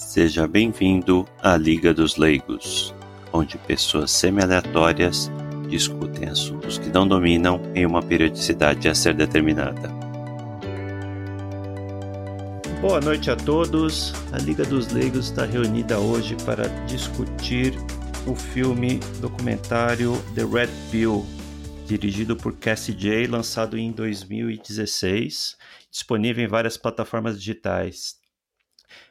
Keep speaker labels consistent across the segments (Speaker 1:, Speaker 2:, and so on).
Speaker 1: Seja bem-vindo à Liga dos Leigos, onde pessoas semi-aleatórias discutem assuntos que não dominam em uma periodicidade a ser determinada. Boa noite a todos. A Liga dos Leigos está reunida hoje para discutir o filme documentário The Red Pill, dirigido por Cassie J, lançado em 2016, disponível em várias plataformas digitais.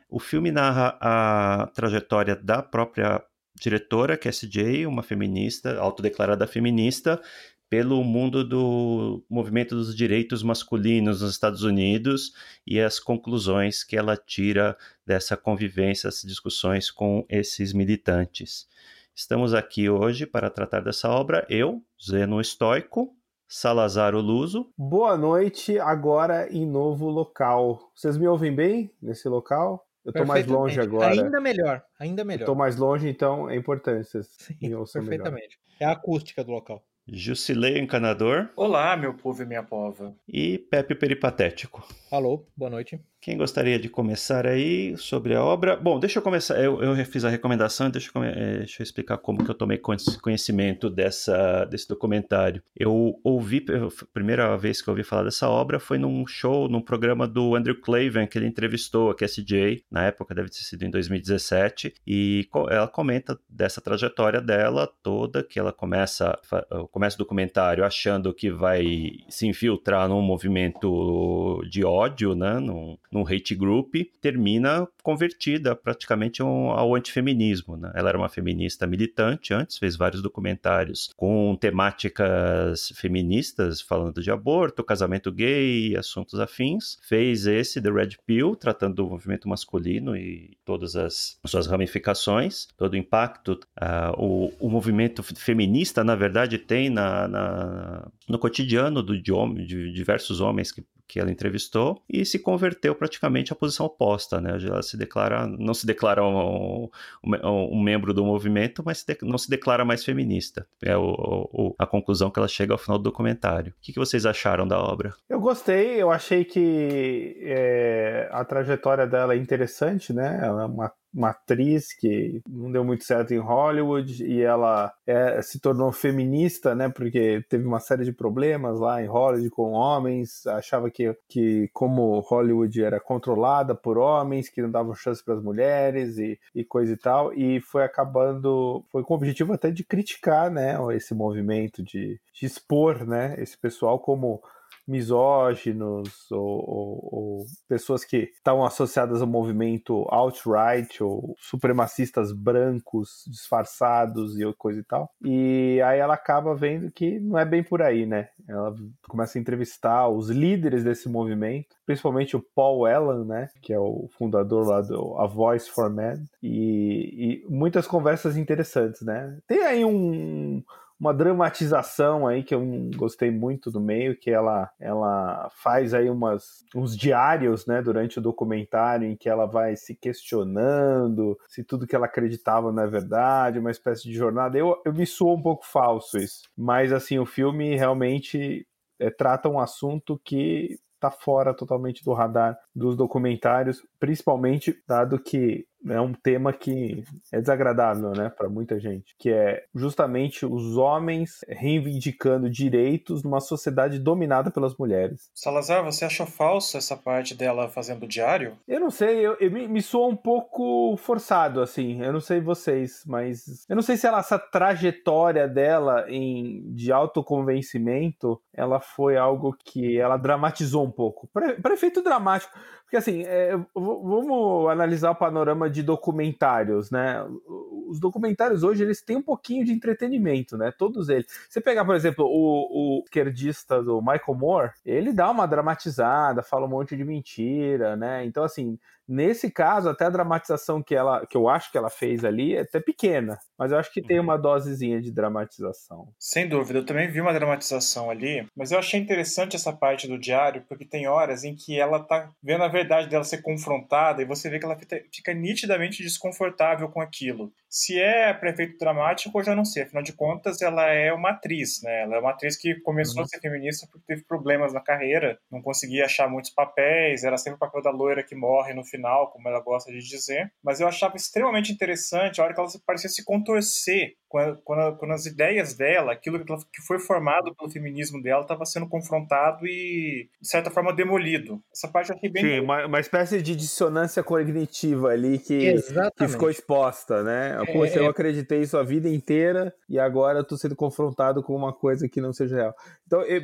Speaker 1: O filme narra a trajetória da própria diretora, Cassie J, uma feminista, autodeclarada feminista, pelo mundo do movimento dos direitos masculinos nos Estados Unidos e as conclusões que ela tira dessa convivência, essas discussões com esses militantes. Estamos aqui hoje para tratar dessa obra, eu, Zeno Estoico, Salazar Luso.
Speaker 2: Boa noite, agora em novo local. Vocês me ouvem bem nesse local? Eu tô mais longe agora.
Speaker 3: Ainda melhor, ainda melhor.
Speaker 2: Eu tô mais longe, então é importante vocês
Speaker 3: Sim, perfeitamente. Melhor. É a acústica do local.
Speaker 1: Jusilei Encanador.
Speaker 4: Olá, meu povo e minha pova.
Speaker 1: E Pepe Peripatético.
Speaker 3: Alô, boa noite.
Speaker 1: Quem gostaria de começar aí sobre a obra? Bom, deixa eu começar. Eu, eu fiz a recomendação, deixa eu, é, deixa eu explicar como que eu tomei conhecimento dessa, desse documentário. Eu ouvi, a primeira vez que eu ouvi falar dessa obra foi num show, num programa do Andrew Clavin, que ele entrevistou a Cassie J, na época deve ter sido em 2017, e ela comenta dessa trajetória dela toda, que ela começa, começa o documentário achando que vai se infiltrar num movimento de ódio, né, num, num hate group, termina convertida praticamente ao antifeminismo. Né? Ela era uma feminista militante antes, fez vários documentários com temáticas feministas, falando de aborto, casamento gay, assuntos afins. Fez esse, The Red Pill, tratando do movimento masculino e todas as suas ramificações, todo o impacto. Uh, o, o movimento feminista, na verdade, tem na, na no cotidiano do, de, homem, de diversos homens que que ela entrevistou e se converteu praticamente à posição oposta, né? Ela se declara, não se declara um, um, um membro do movimento, mas não se declara mais feminista. É o, o, a conclusão que ela chega ao final do documentário. O que, que vocês acharam da obra?
Speaker 2: Eu gostei, eu achei que é, a trajetória dela é interessante, né? Ela é uma uma atriz que não deu muito certo em Hollywood e ela é, se tornou feminista, né? Porque teve uma série de problemas lá em Hollywood com homens, achava que, que como Hollywood era controlada por homens, que não davam chance para as mulheres e, e coisa e tal, e foi acabando, foi com o objetivo até de criticar, né? Esse movimento de, de expor, né? Esse pessoal como misóginos ou, ou, ou pessoas que estão associadas ao movimento alt-right ou supremacistas brancos disfarçados e coisa e tal. E aí ela acaba vendo que não é bem por aí, né? Ela começa a entrevistar os líderes desse movimento, principalmente o Paul Allen, né? Que é o fundador lá do A Voice for Men. E, e muitas conversas interessantes, né? Tem aí um uma dramatização aí que eu gostei muito do meio, que ela, ela faz aí umas, uns diários, né, durante o documentário, em que ela vai se questionando se tudo que ela acreditava não é verdade, uma espécie de jornada. Eu, eu me soou um pouco falso isso, mas assim, o filme realmente é, trata um assunto que tá fora totalmente do radar dos documentários, principalmente dado que é um tema que é desagradável, né, para muita gente, que é justamente os homens reivindicando direitos numa sociedade dominada pelas mulheres.
Speaker 4: Salazar, você achou falso essa parte dela fazendo diário?
Speaker 2: Eu não sei, eu, eu me, me soa um pouco forçado, assim. Eu não sei vocês, mas eu não sei se ela, essa trajetória dela em de autoconvencimento, ela foi algo que ela dramatizou um pouco. Para efeito dramático, porque assim, é, vamos analisar o panorama de documentários, né? Os documentários hoje eles têm um pouquinho de entretenimento, né? Todos eles. Você pegar, por exemplo, o, o esquerdista do Michael Moore, ele dá uma dramatizada, fala um monte de mentira, né? Então, assim, Nesse caso, até a dramatização que ela, que eu acho que ela fez ali é até pequena, mas eu acho que tem uhum. uma dosezinha de dramatização.
Speaker 4: Sem dúvida, eu também vi uma dramatização ali, mas eu achei interessante essa parte do diário, porque tem horas em que ela tá vendo a verdade dela ser confrontada e você vê que ela fica nitidamente desconfortável com aquilo. Se é prefeito dramático, eu já não sei. Afinal de contas, ela é uma atriz, né? Ela é uma atriz que começou uhum. a ser feminista porque teve problemas na carreira, não conseguia achar muitos papéis, era sempre o papel da loira que morre no final, como ela gosta de dizer. Mas eu achava extremamente interessante a hora que ela parecia se contorcer quando, quando, quando, as ideias dela, aquilo que foi formado pelo feminismo dela, estava sendo confrontado e, de certa forma, demolido. Essa parte eu achei bem.
Speaker 2: Sim, uma, uma, espécie de dissonância cognitiva ali que, que ficou exposta, né? É, Poxa, eu é. acreditei isso a vida inteira e agora estou sendo confrontado com uma coisa que não seja real. Então, eu,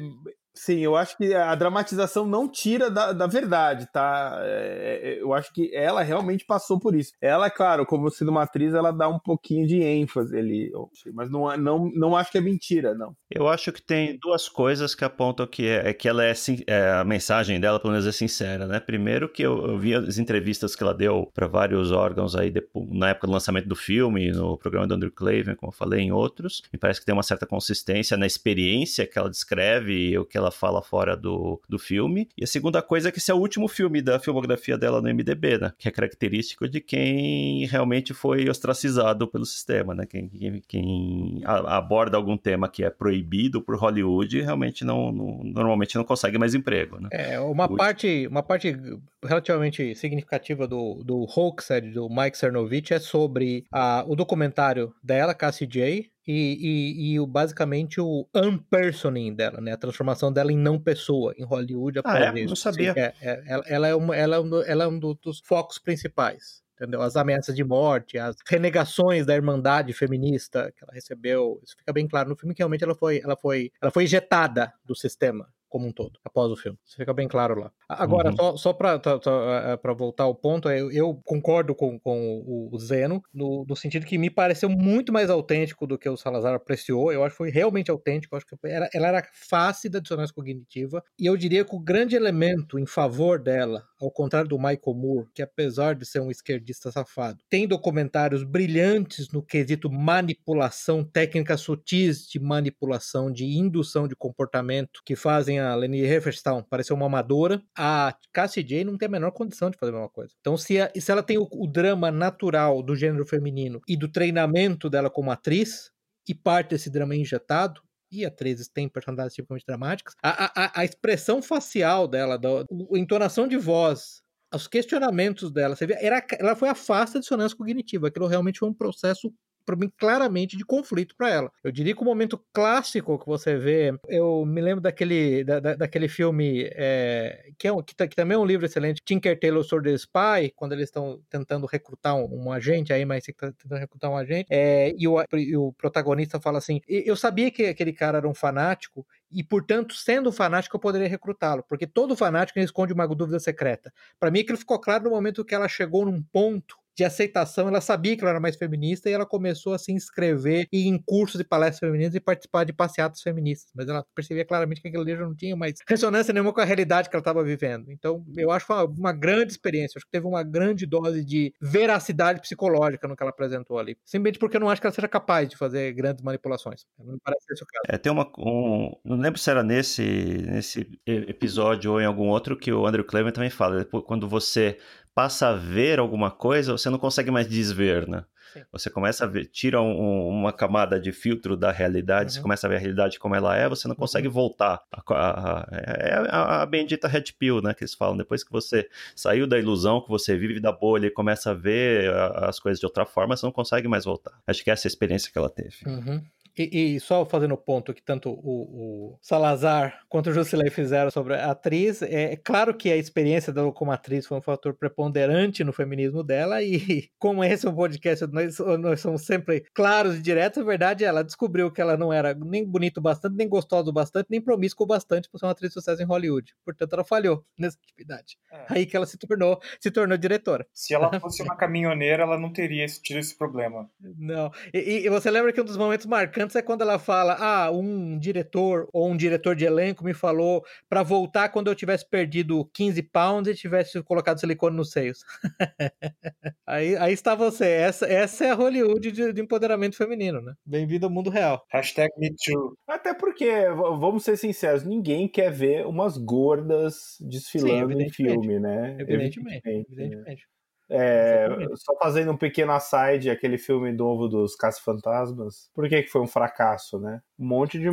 Speaker 2: Sim, eu acho que a dramatização não tira da, da verdade, tá? É, é, eu acho que ela realmente passou por isso. Ela, claro, como sendo uma atriz, ela dá um pouquinho de ênfase ali, mas não, não, não acho que é mentira, não.
Speaker 1: Eu acho que tem duas coisas que apontam que é, é que ela é, é, a mensagem dela, pelo menos, é sincera, né? Primeiro que eu, eu vi as entrevistas que ela deu para vários órgãos aí depois, na época do lançamento do filme, no programa do Andrew Clavin, como eu falei em outros, me parece que tem uma certa consistência na experiência que ela descreve e o que ela ela fala fora do, do filme. E a segunda coisa é que esse é o último filme da filmografia dela no MDB, né? Que é característico de quem realmente foi ostracizado pelo sistema, né? Quem, quem, quem aborda algum tema que é proibido por Hollywood realmente não, não normalmente não consegue mais emprego, né?
Speaker 3: É, uma parte, uma parte relativamente significativa do, do Hoaxed, do Mike Cernovich, é sobre a, o documentário dela, Cassie J, e, e, e, basicamente o unpersoning dela, né? A transformação dela em não pessoa em Hollywood
Speaker 1: ah, é? Não sabia.
Speaker 3: É, é, ela, ela, é uma, ela, é um, ela é um dos focos principais. Entendeu? As ameaças de morte, as renegações da irmandade feminista que ela recebeu, isso fica bem claro no filme que realmente ela foi, ela foi, ela foi ejetada do sistema como um todo, após o filme. Isso fica bem claro lá. Agora, uhum. só, só para é, voltar ao ponto, eu, eu concordo com, com, o Zeno, no, no, sentido que me pareceu muito mais autêntico do que o Salazar apreciou. Eu acho que foi realmente autêntico. Eu acho que era, ela era fácil da dissonância cognitiva. E eu diria que o grande elemento em favor dela, ao contrário do Michael Moore, que apesar de ser um esquerdista safado, tem documentários brilhantes no quesito manipulação, técnicas sutis de manipulação, de indução de comportamento, que fazem a a Leni Riefenstahl parecer uma amadora, a Cassie J não tem a menor condição de fazer a mesma coisa. Então, se, a, se ela tem o, o drama natural do gênero feminino e do treinamento dela como atriz, e parte desse drama injetado, e atrizes têm personalidades tipicamente dramáticas, a, a, a expressão facial dela, da, a entonação de voz, os questionamentos dela, você vê, era, ela foi a face dissonância cognitiva, aquilo realmente foi um processo para mim, claramente de conflito para ela. Eu diria que o momento clássico que você vê, eu me lembro daquele, da, da, daquele filme, é, que, é, que, que, também é um livro excelente, Tinker Tailor the Spy, quando eles estão tentando recrutar um, um, agente, aí, mas está tentando recrutar um agente, é, e, o, e o protagonista fala assim: Eu sabia que aquele cara era um fanático, e, portanto, sendo um fanático, eu poderia recrutá-lo, porque todo fanático esconde uma dúvida secreta. Para mim, aquilo ficou claro no momento que ela chegou num ponto de aceitação, ela sabia que ela era mais feminista e ela começou a se inscrever em cursos de palestras femininas e participar de passeatas feministas. Mas ela percebia claramente que aquele livro já não tinha mais ressonância nenhuma com a realidade que ela estava vivendo. Então, eu acho foi uma grande experiência. Acho que teve uma grande dose de veracidade psicológica no que ela apresentou ali. Simplesmente porque eu não acho que ela seja capaz de fazer grandes manipulações. Não parece esse o caso.
Speaker 1: É, tem uma. Um, não lembro se era nesse, nesse episódio ou em algum outro que o Andrew Clement também fala. Quando você passa a ver alguma coisa, você não consegue mais desver, né? Sim. Você começa a ver, tira um, uma camada de filtro da realidade, uhum. você começa a ver a realidade como ela é, você não consegue uhum. voltar. A, a, a, é a, a, bendita red pill, né, que eles falam. Depois que você saiu da ilusão, que você vive da bolha e começa a ver as coisas de outra forma, você não consegue mais voltar. Acho que essa é a experiência que ela teve.
Speaker 3: Uhum. E, e, só fazendo o ponto que tanto o, o Salazar quanto o Jusilei fizeram sobre a atriz, é, é, claro que a experiência dela como atriz foi um fator preponderante no feminismo dela, e como esse é um podcast, nós, nós somos sempre claros e diretos, a verdade é ela descobriu que ela não era nem bonito bastante, nem gostoso bastante, nem promíscuo bastante para ser uma atriz de sucesso em Hollywood. Portanto, ela falhou nessa atividade. É. Aí que ela se tornou, se tornou diretora.
Speaker 4: Se ela fosse uma caminhoneira, ela não teria tido esse problema.
Speaker 3: Não. E, e você lembra que um dos momentos marcantes antes é quando ela fala: ah, um diretor ou um diretor de elenco me falou para voltar quando eu tivesse perdido 15 pounds e tivesse colocado silicone nos seios. aí, aí está você. Essa, essa é a Hollywood de, de empoderamento feminino, né? Bem-vindo ao mundo real.
Speaker 4: Hashtag MeToo.
Speaker 2: Até porque, vamos ser sinceros, ninguém quer ver umas gordas desfilando Sim, em filme, né?
Speaker 3: Evidentemente. Evidentemente. evidentemente.
Speaker 2: É, só fazendo um pequeno aside, aquele filme novo dos Caça-Fantasmas, por que, que foi um fracasso, né? Um monte de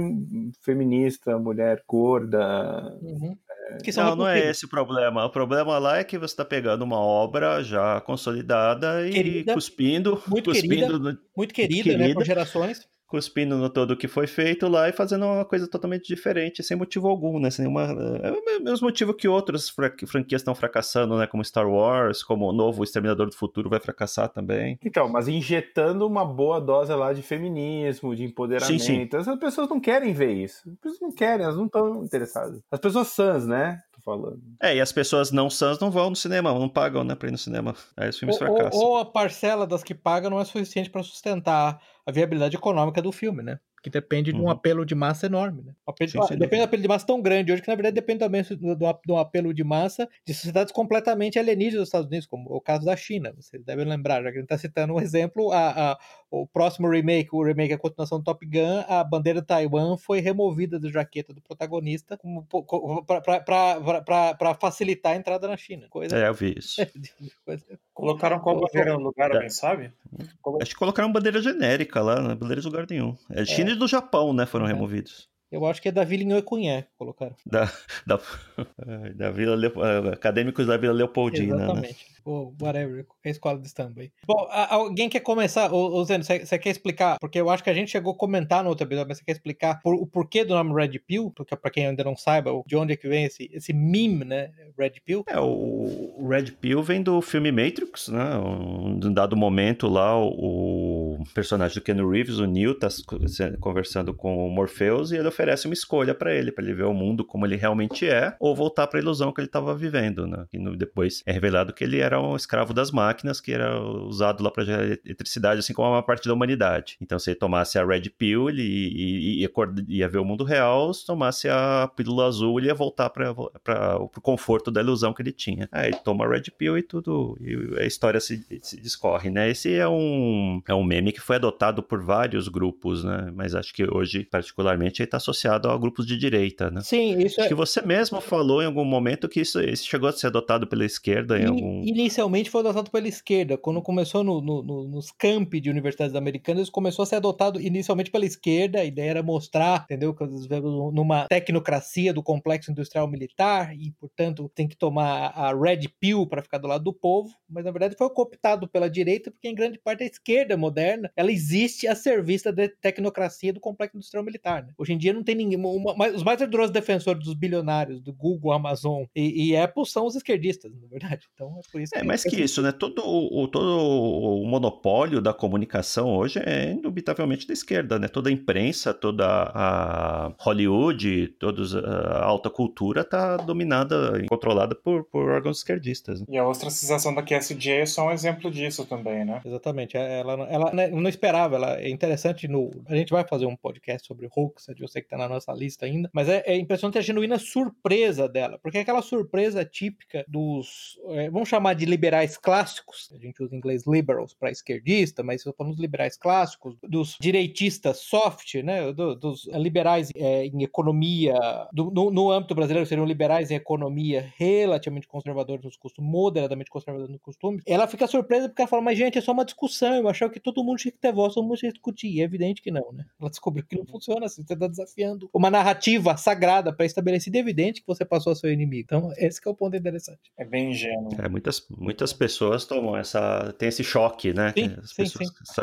Speaker 2: feminista, mulher gorda.
Speaker 3: Uhum.
Speaker 1: É... não, não é esse o problema. O problema lá é que você está pegando uma obra já consolidada e
Speaker 3: querida,
Speaker 1: cuspindo.
Speaker 3: Muito
Speaker 1: cuspindo
Speaker 3: querida, no... muito querida, muito querida, né? Por gerações
Speaker 1: cuspindo no todo o que foi feito lá e fazendo uma coisa totalmente diferente, sem motivo algum, né? Sem nenhuma. É o mesmo motivo que outras franquias estão fracassando, né? Como Star Wars, como o novo Exterminador do Futuro vai fracassar também.
Speaker 2: Então, mas injetando uma boa dose lá de feminismo, de empoderamento. Sim, sim. Essas pessoas não querem ver isso. As pessoas não querem, elas não estão interessadas. As pessoas sãs, né? falando.
Speaker 1: É, e as pessoas não sãs não vão no cinema, não pagam, né, pra ir no cinema. Aí os filmes
Speaker 3: ou,
Speaker 1: fracassam.
Speaker 3: Ou, ou a parcela das que pagam não é suficiente para sustentar a viabilidade econômica do filme, né? Que depende uhum. de um uhum. apelo de massa enorme. Né? Apelo, sim, sim, depende de um apelo de massa tão grande hoje que, na verdade, depende também de um apelo de massa de sociedades completamente alienígenas dos Estados Unidos, como o caso da China. Vocês devem lembrar, já que a gente está citando um exemplo, a, a, o próximo remake, o remake, a continuação do Top Gun, a bandeira de Taiwan foi removida da jaqueta do protagonista para facilitar a entrada na China.
Speaker 1: Coisa... É, eu vi isso.
Speaker 4: Colocaram qual bandeira no lugar, alguém sabe?
Speaker 1: Acho que colocaram bandeira genérica lá, não é bandeira de lugar nenhum. É China é. do Japão, né, foram é. removidos.
Speaker 3: Eu acho que é da Vila Inhoecunhé que colocaram.
Speaker 1: Da, da, da Vila Acadêmicos da Vila Leopoldina.
Speaker 3: Né? Exatamente. Né? Ou whatever, qualquer escola de samba aí. Bom, alguém quer começar? Ô, Zeno, você quer explicar? Porque eu acho que a gente chegou a comentar no outro episódio, mas você quer explicar por, o porquê do nome Red Pill? Porque pra quem ainda não saiba, de onde é que vem esse, esse meme, né? Red Pill?
Speaker 1: É, o Red Pill vem do filme Matrix, né? Um dado momento lá, o personagem do Ken Reeves, o Neo, tá conversando com o Morpheus e ele oferece uma escolha para ele, para ele ver o mundo como ele realmente é, ou voltar para a ilusão que ele estava vivendo, né? E depois é revelado que ele era um escravo das máquinas, que era usado lá para gerar eletricidade, assim como uma parte da humanidade. Então, se ele tomasse a Red Pill, ele ia, ia, ia ver o mundo real, se tomasse a pílula azul, ele ia voltar para o conforto da ilusão que ele tinha. Aí ele toma a Red Pill e tudo, e a história se, se discorre, né? Esse é um, é um meme que foi adotado por vários grupos, né? Mas acho que hoje, particularmente, ele está associado a grupos de direita, né?
Speaker 3: Sim, isso
Speaker 1: acho é... que você mesmo falou em algum momento que isso, isso chegou a ser adotado pela esquerda em algum...
Speaker 3: Inicialmente foi adotado pela esquerda. Quando começou no, no, no, nos campi de universidades americanas, começou a ser adotado inicialmente pela esquerda. A ideia era mostrar, entendeu? Que nós vivemos numa tecnocracia do complexo industrial militar e, portanto, tem que tomar a red pill para ficar do lado do povo. Mas, na verdade, foi cooptado pela direita porque, em grande parte, a esquerda moderna ela existe a serviço da tecnocracia do complexo industrial militar. Né? Hoje em dia não tem ninguém. Uma, os mais ardorosos defensores dos bilionários, do Google, Amazon e, e Apple são os esquerdistas, na verdade. Então é por isso
Speaker 1: é, que. É, mais que isso, né? Todo o, todo o monopólio da comunicação hoje é indubitavelmente da esquerda, né? Toda a imprensa, toda a Hollywood, toda a alta cultura está dominada e controlada por, por órgãos esquerdistas. Né?
Speaker 4: E a ostracização da QSJ é só um exemplo disso também, né?
Speaker 3: Exatamente. É, ela, ela, ela não esperava, ela é interessante no. A gente vai fazer um podcast sobre Hoaxed, eu sei que está na nossa lista ainda, mas é, é, impressionante a genuína surpresa dela, porque é aquela surpresa típica dos. É, vamos chamar de liberais clássicos, a gente usa em inglês liberals para esquerdista, mas dos liberais clássicos, dos direitistas soft, né, do, dos liberais é, em economia, do, no, no, âmbito brasileiro seriam liberais em economia relativamente conservadores nos costumes, moderadamente conservadores nos costumes, ela fica surpresa porque ela fala, mas gente, é só uma discussão, eu achava que todo mundo tinha que ter voz, todo mundo tinha que discutir, e é evidente que não, né? Ela descobriu que não funciona assim, você está desafiando uma narrativa sagrada pré-estabelecida, é evidente que você passou a seu inimigo. Então, esse é o ponto interessante.
Speaker 4: É bem ingênuo.
Speaker 1: É, muitas, muitas pessoas tomam essa. tem esse choque, né?
Speaker 3: Sim,
Speaker 1: As
Speaker 3: sim, pessoas sim.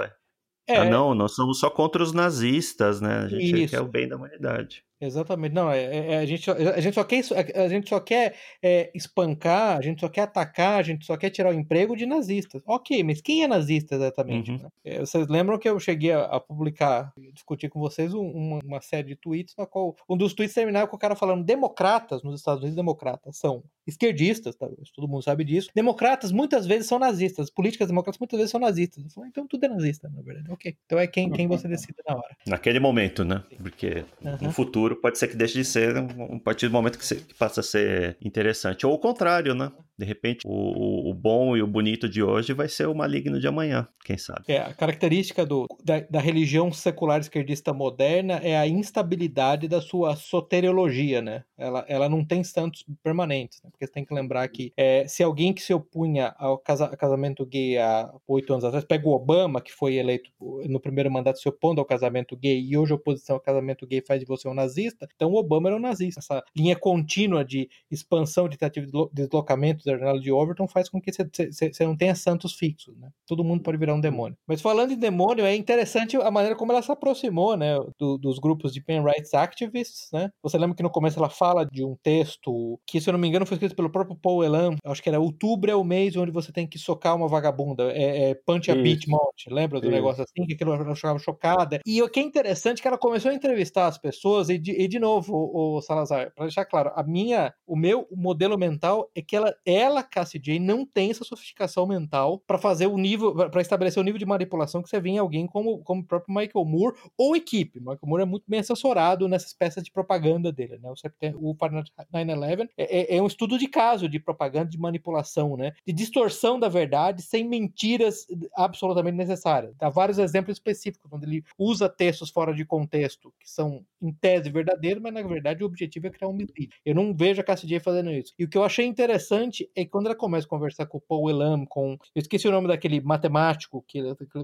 Speaker 1: É. Ah, não, nós somos só contra os nazistas, né? A gente Isso. quer o bem da humanidade.
Speaker 3: Exatamente. Não, é, é, a, gente, a gente só quer, a gente só quer é, espancar, a gente só quer atacar, a gente só quer tirar o emprego de nazistas. Ok, mas quem é nazista exatamente? Uhum. Né? É, vocês lembram que eu cheguei a, a publicar, discutir com vocês um, uma, uma, série de tweets, na qual um dos tweets terminava com o cara falando: democratas nos Estados Unidos, democratas são esquerdistas, tá? todo mundo sabe disso. Democratas muitas vezes são nazistas, políticas democratas muitas vezes são nazistas. Eu falei, então tudo é nazista, na verdade. Ok. Então é quem, quem você decide na hora.
Speaker 1: Naquele momento, né? Porque uhum. no futuro pode ser que deixe de ser a partir do momento que, que passa a ser interessante. Ou o contrário, né? De repente, o, o bom e o bonito de hoje vai ser o maligno de amanhã, quem sabe.
Speaker 3: É, a característica do, da, da religião secular esquerdista moderna é a instabilidade da sua soteriologia, né? Ela, ela não tem santos permanentes, né? porque você tem que lembrar que é, se alguém que se opunha ao casa, casamento gay há oito anos atrás, pega o Obama, que foi eleito no primeiro mandato se opondo ao casamento gay, e hoje a oposição ao casamento gay faz de você um nazista, então o Obama era um nazista. Essa linha contínua de expansão de tentativa de deslocamento da janela de Overton faz com que você não tenha santos fixos, né? Todo mundo pode virar um demônio. Mas falando em demônio, é interessante a maneira como ela se aproximou, né, do, dos grupos de pen rights activists, né? Você lembra que no começo ela fala de um texto que, se eu não me engano, foi escrito pelo próprio Paul Elam, acho que era outubro é o mês onde você tem que socar uma vagabunda, é, é punch a beat mount, lembra do Isso. negócio assim, que aquilo ela chocada. E o que é interessante é que ela começou a entrevistar as pessoas, e de, e de novo, o, o Salazar, para deixar claro, a minha, o meu modelo mental é que ela, ela Cassie J, não tem essa sofisticação mental para fazer o nível, para estabelecer o nível de manipulação que você vê em alguém como, como o próprio Michael Moore ou equipe. Michael Moore é muito bem assessorado nessas peças de propaganda dele, né? O, o 9-11 é, é, é um estudo de caso de propaganda, de manipulação, né? De distorção da verdade sem mentiras absolutamente necessárias. Dá vários exemplos específicos, quando ele usa textos fora de contexto, que são em tese verdadeiros, mas na verdade o objetivo é criar um mito. Eu não vejo a Cassie J fazendo isso. E o que eu achei interessante é que quando ela começa a conversar com o Paul Elam, com. Eu esqueci o nome daquele matemático que,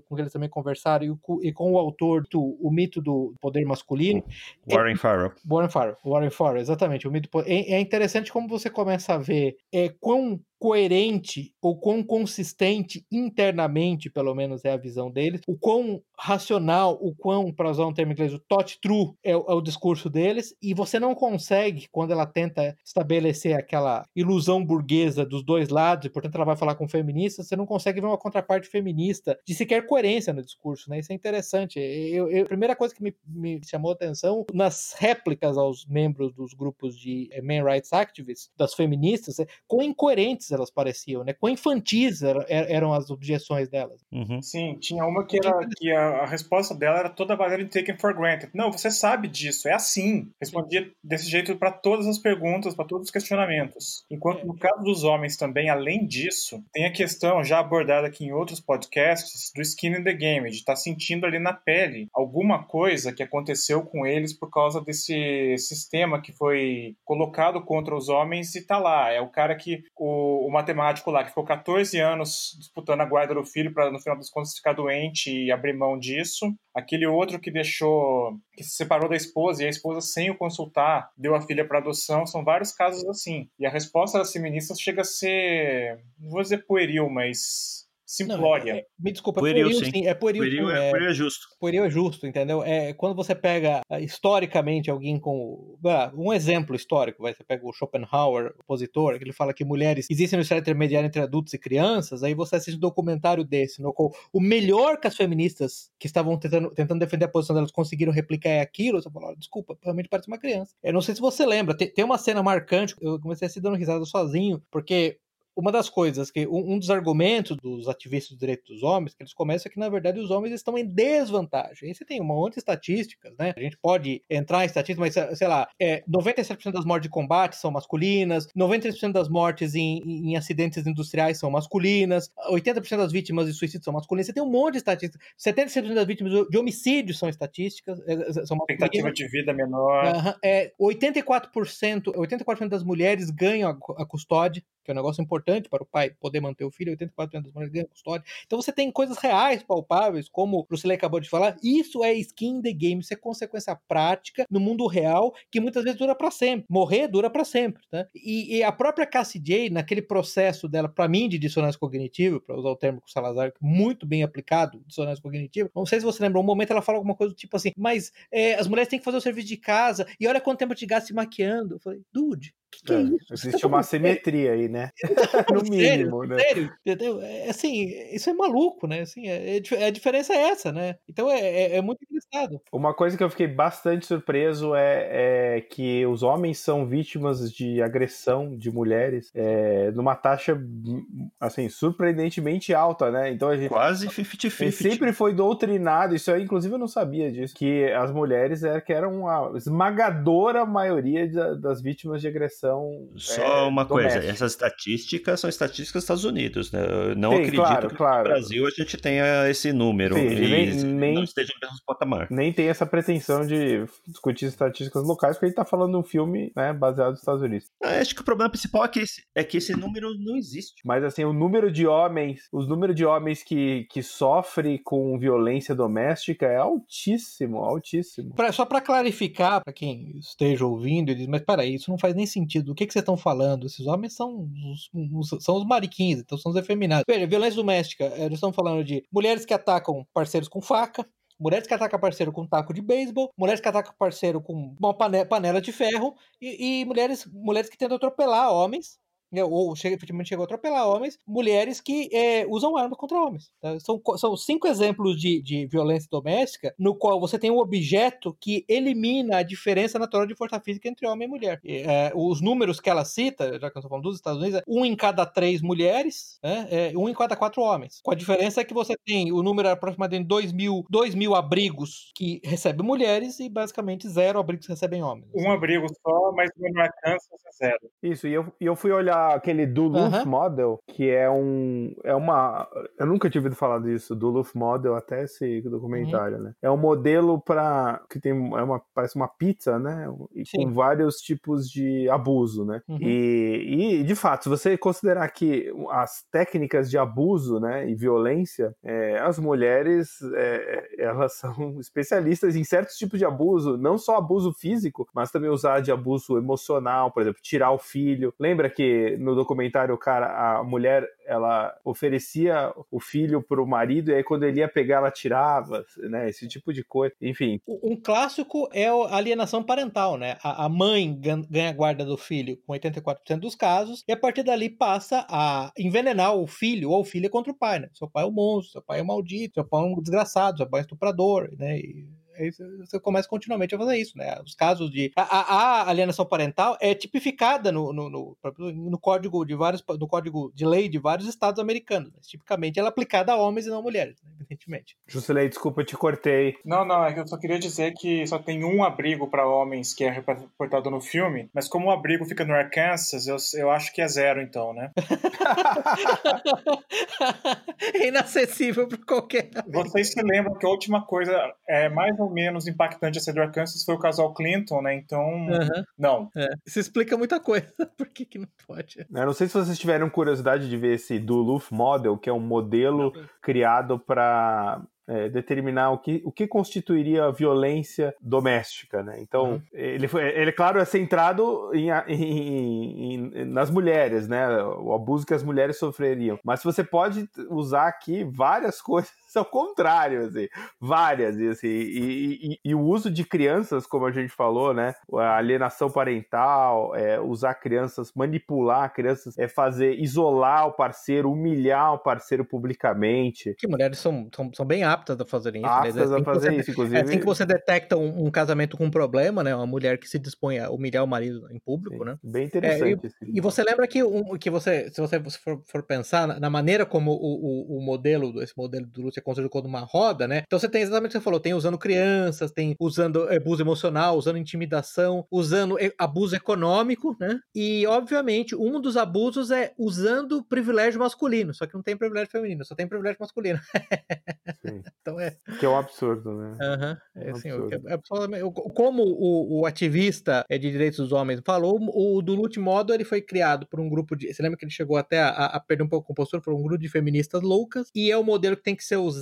Speaker 3: com que eles também conversaram, e, e com o autor do O Mito do Poder Masculino.
Speaker 1: Warren é, Farrell.
Speaker 3: Warren Farrell. Warren Farrell, exatamente. O mito, é, é interessante como você começa a ver é, quão coerente ou quão consistente internamente, pelo menos é a visão deles, o quão racional, o quão, para usar um termo inglês, o thought true é o, é o, discurso deles, e você não consegue, quando ela tenta estabelecer aquela ilusão burguesa dos dois lados, e portanto ela vai falar com feministas, você não consegue ver uma contraparte feminista de sequer coerência no discurso, né? Isso é interessante. Eu, eu, a primeira coisa que me, me chamou a atenção nas réplicas aos membros dos grupos de eh, men rights activists, das feministas, é quão incoerentes elas pareciam, né? Quão infantis eram as objeções delas.
Speaker 4: Uhum. Sim, tinha uma que era que a, a, resposta dela era toda baseada em taken for granted. Não, você sabe disso, é assim. Respondia desse jeito para todas as perguntas, para todos os questionamentos. Enquanto é. no caso dos homens também, além disso, tem a questão já abordada aqui em outros podcasts do skin in the game, de estar tá sentindo ali na pele alguma coisa que aconteceu com eles por causa desse sistema que foi colocado contra os homens e tá lá. É o cara que o o, matemático lá que ficou 14 anos disputando a guarda do filho para no final das contas ficar doente e abrir mão disso. Aquele outro que deixou, que se separou da esposa e a esposa, sem o consultar, deu a filha para adoção. São vários casos assim. E a resposta das feministas chega a ser, não vou dizer pueril, mas simplória. Não, é,
Speaker 3: me desculpa, pueril, pueril sim. sim. É pueril,
Speaker 1: pueril, é, pueril é justo.
Speaker 3: Pueril é justo, entendeu? É quando você pega ah, historicamente alguém com ah, um exemplo histórico, vai, você pega o Schopenhauer, opositor, que ele fala que mulheres existem no estado intermediário entre adultos e crianças, aí você assiste um documentário desse, no qual o melhor que as feministas que estavam tentando, tentando defender a posição delas conseguiram replicar é aquilo, você fala, desculpa, realmente parece uma criança. Eu não sei se você lembra, tem, tem uma cena marcante, eu comecei a se dando risada sozinho, porque uma das coisas que um, dos argumentos dos ativistas dos direitos dos homens que eles começam é que na verdade os homens estão em desvantagem. E você tem um monte de estatísticas, né? A gente pode entrar em estatísticas, mas sei lá, é, 97% das mortes de combate são masculinas, 93% das mortes em, em, acidentes industriais são masculinas, 80% das vítimas de suicídio são masculinas. Você tem um monte de estatísticas. 77% das vítimas de homicídio são estatísticas, é, é, são
Speaker 4: masculinas. Expectativa de vida menor.
Speaker 3: Uhum, é, 84%, 84% das mulheres ganham a, a custódia que é um negócio importante para o pai poder manter o filho, 84% das mulheres ganham custódia. Então você tem coisas reais, palpáveis, como o Lucilei acabou de falar, isso é skin in the game, isso é consequência prática no mundo real, que muitas vezes dura para sempre. Morrer dura para sempre, né? E, e, a própria Cassie J, naquele processo dela, para mim, de dissonância cognitiva, para usar o termo com o Salazar, muito bem aplicado, dissonância cognitiva, não sei se você lembra, um momento ela fala alguma coisa do tipo assim, mas é, as mulheres têm que fazer o serviço de casa, e olha quanto tempo de gasto se maquiando. Eu falei, dude, que, que é, é isso?
Speaker 2: Existe uma simetria aí, né? no mínimo, sério, né? Sério,
Speaker 3: entendeu? É, assim, isso é maluco, né? Assim, é, é, a diferença é essa, né? Então é, é, é, muito engraçado.
Speaker 2: Uma coisa que eu fiquei bastante surpreso é, é que os homens são vítimas de agressão de mulheres é, numa taxa, assim, surpreendentemente alta, né? Então a gente.
Speaker 1: Quase 50-50.
Speaker 2: Sempre foi doutrinado, isso aí, inclusive, eu não sabia disso, que as mulheres é, que eram a esmagadora maioria das vítimas de agressão
Speaker 1: Só
Speaker 2: é,
Speaker 1: uma coisa,
Speaker 2: doméstica.
Speaker 1: essas estatísticas são estatísticas dos Estados Unidos, né? Eu não
Speaker 2: Sim,
Speaker 1: acredito
Speaker 2: claro,
Speaker 1: que
Speaker 2: claro.
Speaker 1: no Brasil a gente tenha esse número
Speaker 2: Sim,
Speaker 1: e
Speaker 2: nem- nem-
Speaker 1: não esteja no mesmo patamar.
Speaker 2: Nem tem essa pretensão de discutir estatísticas locais, porque a gente tá falando de um filme né, baseado nos Estados Unidos.
Speaker 1: Ah, Acho que o problema principal é que esse, é que esse número não existe.
Speaker 2: Mas assim, o número de homens, os números de homens que, que sofrem com violência doméstica é altíssimo, altíssimo.
Speaker 3: Pra- só para clarificar, para quem esteja ouvindo, e diz, mas peraí, isso não faz nem sentido. O que, que vocês estão falando? Esses homens são os, os- são os mariquins, então são os efeminados. Veja, violência doméstica, eh, eles estão falando de mulheres que atacam parceiros com faca, mulheres que atacam parceiro com taco de beisebol, mulheres que atacam parceiro com uma pane- panela de ferro, e, e mulheres, mulheres que tentam atropelar homens. Né, Ou chega, efetivamente chegou a atropelar homens, mulheres que eh, usam armas contra homens. tá? São, são cinco exemplos de, de violência doméstica no qual você tem um objeto que elimina a diferença natural de força física entre homem e mulher. E, eh, os números que ela cita, já que eu estou falando dos Estados Unidos, é um em cada três mulheres, né, é, um em cada quatro homens. Com a diferença é que você tem o número aproximadamente de 2 mil, 2 mil abrigos que recebem mulheres e basicamente zero abrigos que recebem homens.
Speaker 4: Um abrigo só, mas no Arkansas é zero.
Speaker 2: Isso, e eu, e eu fui olhar aquele Duluth. Model, que é um. É uma. Eu nunca tinha ouvido falar disso, Duluth Model, até esse documentário, né? É um modelo para que tem. É uma, parece uma pizza, né? E
Speaker 3: Sim.
Speaker 2: com vários tipos de abuso, né?
Speaker 3: Uhum.
Speaker 2: E, e, de fato, se você considerar que as técnicas de abuso né, e violência, é, as mulheres é, elas são especialistas em certos tipos de abuso, não só abuso físico, mas também usar de abuso emocional, por exemplo, tirar o filho. Lembra que no documentário o cara, a mulher, ela oferecia o filho pro marido e aí quando ele ia pegar ela tirava, né? Esse tipo de coisa. Enfim,
Speaker 3: Um clássico é a alienação parental, né? A mãe gan- ganha guarda do filho com 84% dos casos, e a partir dali passa a envenenar o filho ou a filha contra o pai, né? Seu pai é um monstro, seu pai é um maldito, seu pai é um desgraçado, seu pai é um estuprador, né? E você- você começa continuamente a fazer isso, né? Os casos de. A, a- alienação parental é tipificada no, no, no, no código de vários. no código de lei de vários estados americanos. Né? Tipicamente ela é aplicada a homens e não a mulheres, né? evidentemente.
Speaker 2: Juscelei, desculpa, eu te cortei.
Speaker 4: Não, não, é que eu só queria dizer que só tem um abrigo para homens que é reportado no filme, mas como o abrigo fica no Arkansas, eu, eu acho que é zero então, né?
Speaker 3: é inacessível para qualquer.
Speaker 4: Vocês se lembram que a última coisa é mais ou menos impactante a ser do Arkansas foi o casal Clinton, né? Então, não.
Speaker 3: é. Isso explica muita coisa. Por que, que não pode?
Speaker 2: Eu não sei se vocês tiveram curiosidade de ver esse Duluth Model, que é um modelo criado para determinar o que, o que constituiria a violência doméstica, né? Então,
Speaker 3: Uhum.
Speaker 2: ele, foi, ele, claro, é centrado em, em- em- nas mulheres, né? O abuso que as mulheres sofreriam. Mas você pode usar aqui várias coisas ao contrário, assim, várias, e, assim, e, e- e o uso de crianças, como a gente falou, né? A alienação parental, é, usar crianças, manipular crianças, é fazer, isolar o parceiro, humilhar o parceiro publicamente.
Speaker 3: Que mulheres são, são, são bem aptas a fazerem isso. né?
Speaker 2: Aptas
Speaker 3: É assim
Speaker 2: a fazer
Speaker 3: você-
Speaker 2: isso, inclusive.
Speaker 3: É assim que você detecta um, um casamento com um problema, né? Uma mulher que se dispõe a humilhar o marido em público,
Speaker 2: Sim,
Speaker 3: né?
Speaker 2: Bem interessante. esse
Speaker 3: E você lembra que, um, que você, se você for, for pensar na, na maneira como o, o, o modelo, esse modelo do Lúcio construído como uma roda, né? Então você tem exatamente o que você falou, tem usando crianças, tem usando abuso emocional, usando intimidação, usando e- abuso econômico, né? E, obviamente, um dos abusos é usando privilégio masculino, só que não tem privilégio feminino, só tem privilégio masculino. Então é.
Speaker 2: Que é um absurdo, né? É
Speaker 3: é
Speaker 2: um
Speaker 3: assim,
Speaker 2: absurdo.
Speaker 3: é como o, o ativista é, de direitos dos homens falou, o Duluth Modo ele foi criado por um grupo de. Você lembra que ele chegou até a, a perder um pouco a compostura por um grupo de feministas loucas? E é o modelo que tem que ser usado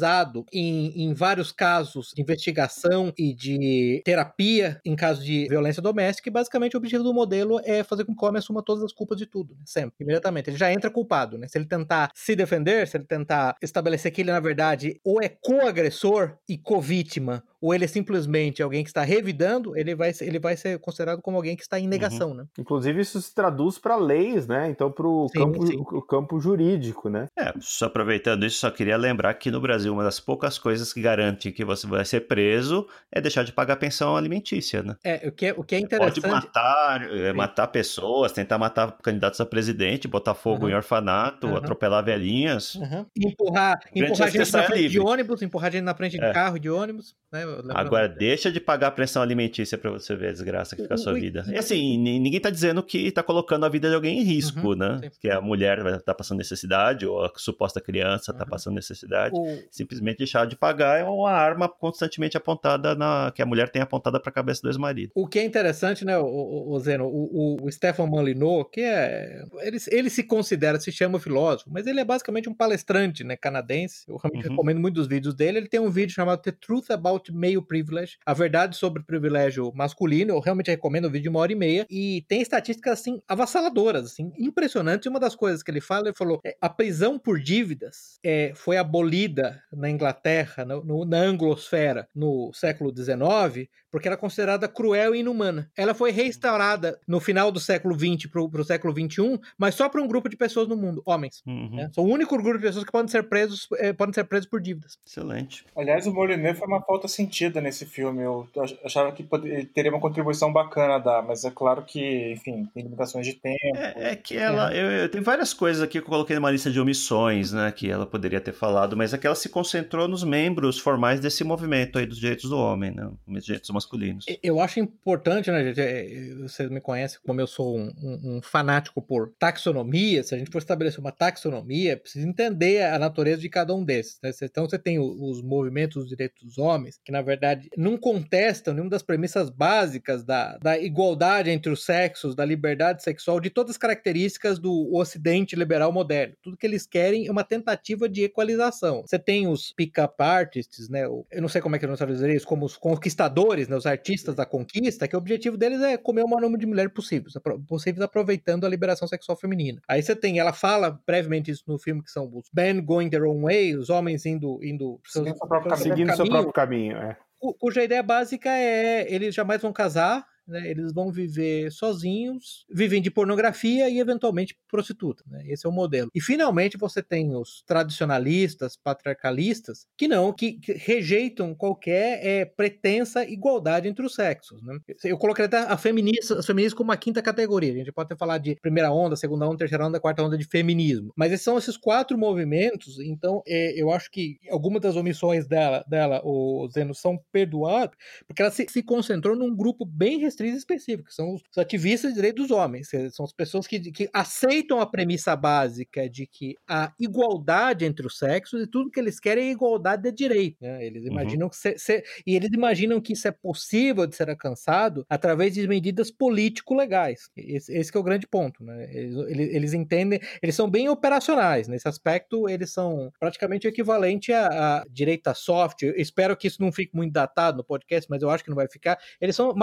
Speaker 3: em, em vários casos de investigação e de terapia em casos de violência doméstica. E basicamente o objetivo do modelo é fazer com que o homem assuma todas as culpas de tudo, né? sempre, imediatamente. Ele já entra culpado, né? Se ele tentar se defender, se ele tentar estabelecer que ele, na verdade, ou é co-agressor e co-vítima, ou ele é simplesmente alguém que está revidando, ele vai, ser- ele vai ser considerado como alguém que está em negação, né?
Speaker 2: Inclusive, isso se traduz para leis, né? Então, para o campo, jurídico, né?
Speaker 1: É, só aproveitando isso, só queria lembrar que no Brasil uma das poucas coisas que garante que você vai ser preso é deixar de pagar pensão alimentícia, né?
Speaker 3: É, o que é, o que é
Speaker 1: Pode
Speaker 3: interessante...
Speaker 1: matar, é,
Speaker 3: Sim.
Speaker 1: matar pessoas, tentar matar candidatos a presidente, botar fogo
Speaker 3: Uhum.
Speaker 1: em orfanato,
Speaker 3: Uhum.
Speaker 1: atropelar velhinhas.
Speaker 3: Uhum. Empurrar, empurrar gente na
Speaker 1: é
Speaker 3: frente de
Speaker 1: livre.
Speaker 3: ônibus, empurrar gente na frente de
Speaker 1: É.
Speaker 3: carro de ônibus, né?
Speaker 1: Agora, deixa de pagar a pressão alimentícia para você ver a desgraça que fica a sua vida. E assim, ninguém tá dizendo que tá colocando a vida de alguém em risco, uhum, né? Sim. Que a mulher tá passando necessidade, ou a suposta criança tá uhum. passando necessidade. O... Simplesmente deixar de pagar é uma arma constantemente apontada na. que a mulher tem apontada para a cabeça do ex-marido.
Speaker 3: O que é interessante, né, o, o, o Zeno, o, o, Stefan Molyneux, que é. Ele, ele se considera, se chama filósofo, mas ele é basicamente um palestrante, né, canadense. Eu realmente uhum. recomendo muito os vídeos dele. Ele tem um vídeo chamado The Truth About Male Privilege, a verdade sobre privilégio masculino. Eu realmente recomendo o vídeo de uma hora e meia. E tem estatísticas, assim, avassaladoras, assim, impressionantes. E uma das coisas que ele fala, ele falou: é, a prisão por dívidas é, foi abolida na Inglaterra, no, no, na anglosfera, no século XIX, porque era considerada cruel e inumana. Ela foi restaurada no final do século XX para o século XXI, mas só para um grupo de pessoas no mundo, homens. Uhum. Né? São o único grupo de pessoas que podem ser presos, eh, podem ser presos por dívidas.
Speaker 1: Excelente.
Speaker 4: Aliás, o Moliné foi uma falta sentida nesse filme. Eu achava que ele teria uma contribuição bacana a dar, mas é claro que, enfim, tem limitações de tempo.
Speaker 1: É, é que ela. É. Eu, eu, tem várias coisas aqui que eu coloquei numa lista de omissões, né? Que ela poderia ter falado, mas é que ela se concentrou nos membros formais desse movimento aí dos direitos do homem, né? Os direitos masculinos.
Speaker 3: Eu acho importante, né, gente? É, vocês me conhecem como eu sou um, um, fanático por taxonomia. Se a gente for estabelecer uma taxonomia, precisa entender a natureza de cada um desses. Né? Então você tem os movimentos dos direitos dos homens, que na verdade não contestam nenhuma das premissas básicas da, da igualdade entre os sexos, da liberdade sexual, de todas as características do Ocidente liberal moderno. Tudo que eles querem é uma tentativa de equalização. Você tem os pick-up artists, né? Eu não sei como é que eu não isso, como os conquistadores, né? Os artistas da conquista que o objetivo deles é comer o maior número de mulheres possíveis, possíveis aproveitando a liberação sexual feminina. Aí você tem, ela fala brevemente isso no filme, que são os men going their own way, os homens indo... indo
Speaker 2: seguindo seu próprio, seguindo seu próprio caminho, é.
Speaker 3: Cuja ideia básica é eles jamais vão casar, né, eles vão viver sozinhos, vivem de pornografia e eventualmente prostituta. Né? Esse é o modelo. E finalmente você tem os tradicionalistas, patriarcalistas, que não, que, que rejeitam qualquer é, pretensa igualdade entre os sexos. Né? Eu coloquei até a feminista, as feministas como uma quinta categoria. A gente pode até falar de primeira onda, segunda onda, terceira onda, quarta onda de feminismo. Mas são esses quatro movimentos, então é, eu acho que algumas das omissões dela, dela o Zeno, são perdoadas, porque ela se, se concentrou num grupo bem restritos específicos, são os ativistas de direitos dos homens, são as pessoas que, que aceitam a premissa básica de que a igualdade entre os sexos e tudo que eles querem é igualdade de direito. Né? Eles uhum. imaginam uhum. que se, se, e eles imaginam que isso é possível de ser alcançado através de medidas político-legais. Esse, esse é o grande ponto. Né? Eles, eles, eles, entendem, eles são bem operacionais nesse aspecto. Eles são praticamente o equivalente a, a direita soft. Eu espero que isso não fique muito datado no podcast, mas eu acho que não vai ficar. Eles são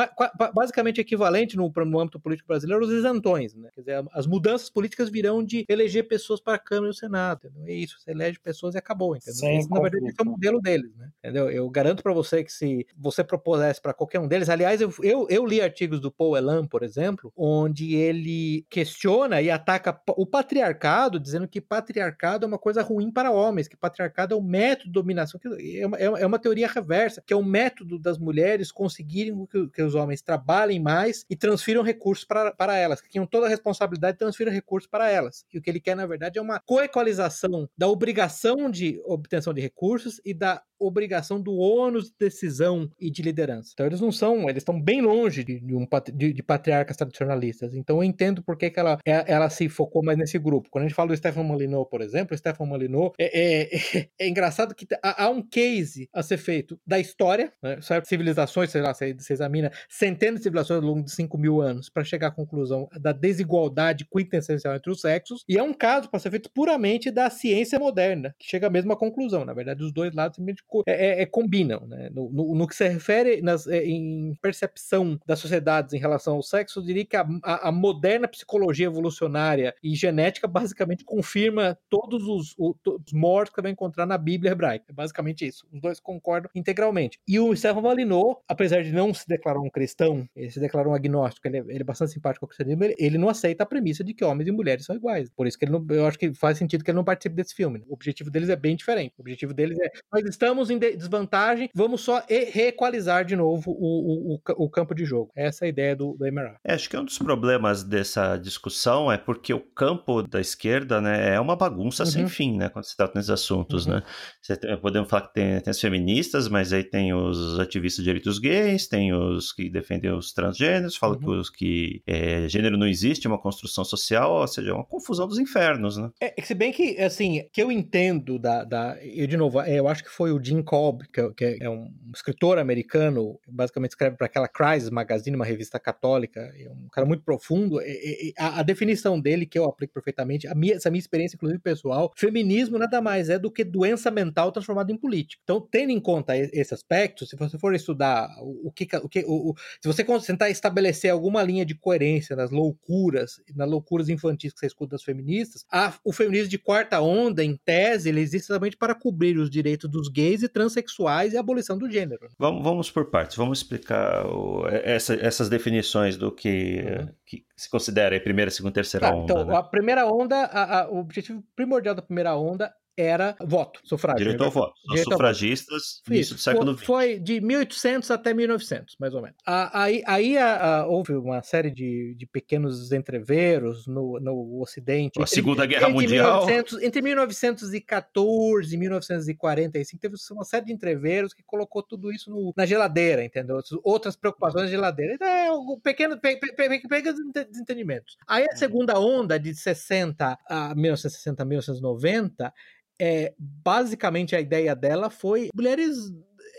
Speaker 3: basicamente equivalente no, no âmbito político brasileiro aos isentões, né? Quer dizer, as mudanças políticas virão de eleger pessoas para a Câmara e o Senado, entendeu? É isso, você elege pessoas e acabou, entendeu? Sim, Esse, na verdade, é o modelo deles, né? Entendeu? Eu garanto para você que se você propusesse para qualquer um deles, aliás, eu, eu, eu, li artigos do Paul Elan, por exemplo, onde ele questiona e ataca o patriarcado, dizendo que patriarcado é uma coisa ruim para homens, que patriarcado é um método de dominação, que é uma, é uma teoria reversa, que é o método das mulheres conseguirem que, que os homens trabalhem trabalhem mais e transfiram recursos para, para elas, que toda a responsabilidade de transferir recursos para elas. E o que ele quer, na verdade, é uma coequalização da obrigação de obtenção de recursos e da obrigação do ônus de decisão e de liderança. Então eles não são, eles estão bem longe de, de, um, de, de patriarcas tradicionalistas. Então eu entendo por que, que ela, é, ela se focou mais nesse grupo. Quando a gente fala do Stefan Molyneux, por exemplo, o Stefan Molyneux é, é, é, engraçado que há, há, um case a ser feito da história, né? civilizações, sei lá, você, você examina centenas de civilizações ao longo de 5 mil anos para chegar à conclusão da desigualdade quintessencial entre os sexos, e é um caso para ser feito puramente da ciência moderna, que chega à mesma conclusão. Na verdade, os dois lados simplesmente é, é, é, combinam. Né? No, no, no, que se refere nas, é, em percepção das sociedades em relação ao sexo, eu diria que a, a, a moderna psicologia evolucionária e genética basicamente confirma todos os, os, os mortos que vai encontrar na Bíblia hebraica. É basicamente isso. Os dois concordam integralmente. E o Stefan Molyneux, apesar de não se declarar um cristão ele se declara um agnóstico, ele é, ele é bastante simpático ao cristianismo, ele, ele, não aceita a premissa de que homens e mulheres são iguais. Por isso que ele não, eu acho que faz sentido que ele não participe desse filme. Né? O objetivo deles é bem diferente. O objetivo deles é, nós estamos em desvantagem, vamos só reequalizar de novo o, o, o, campo de jogo. Essa é a ideia do, do MRA.
Speaker 1: É, acho que um dos problemas dessa discussão é porque o campo da esquerda né, é uma bagunça uhum. sem fim, né? Quando se trata nesses assuntos, uhum. né? Você tem, podemos falar que tem, tem as feministas, mas aí tem os ativistas de direitos gays, tem os que defendem os transgêneros, falam uhum. que, os, que é, gênero não existe, é uma construção social, ou seja, é uma confusão dos infernos, né?
Speaker 3: É, se bem que, assim, que eu entendo da... da eu, de novo, é, eu acho que foi o Jim Cobb, que, que é um escritor americano, basicamente escreve para aquela Crisis Magazine, uma revista católica, é um cara muito profundo, a, a definição dele, que eu aplico perfeitamente, a minha, essa minha experiência, inclusive pessoal, feminismo nada mais é do que doença mental transformada em política. Então, tendo em conta esse aspecto, se você for estudar o, o que, o que o, o, se você tentar estabelecer alguma linha de coerência nas loucuras, nas loucuras infantis que você escuta das feministas, a, o feminismo de quarta onda, em tese, ele existe exatamente para cobrir os direitos dos gays e transexuais e a abolição do gênero.
Speaker 1: Vamos, vamos por partes, vamos explicar o, essa, essas definições do que, uhum. que se considera a primeira, segunda e terceira tá, onda.
Speaker 3: Então,
Speaker 1: né?
Speaker 3: a primeira onda, a, a, o objetivo primordial da primeira onda era voto, sufrágio.
Speaker 1: Direito ao voto. Os sufragistas, início do século XX.
Speaker 3: Foi de 1800 até 1900, mais ou menos. Aí, aí a, a, houve uma série de, de pequenos entreveros no, no Ocidente.
Speaker 1: A entre, Segunda Guerra entre Mundial.
Speaker 3: 1900, entre 1914 e 1945, teve uma série de entreveros que colocou tudo isso no, na geladeira, entendeu? Outras preocupações na geladeira. Então, é um pequeno, pe, pe, pe, pequenos desentendimentos. Aí a uhum. segunda onda, de 60 a 1960, 1990, é, basicamente a ideia dela foi mulheres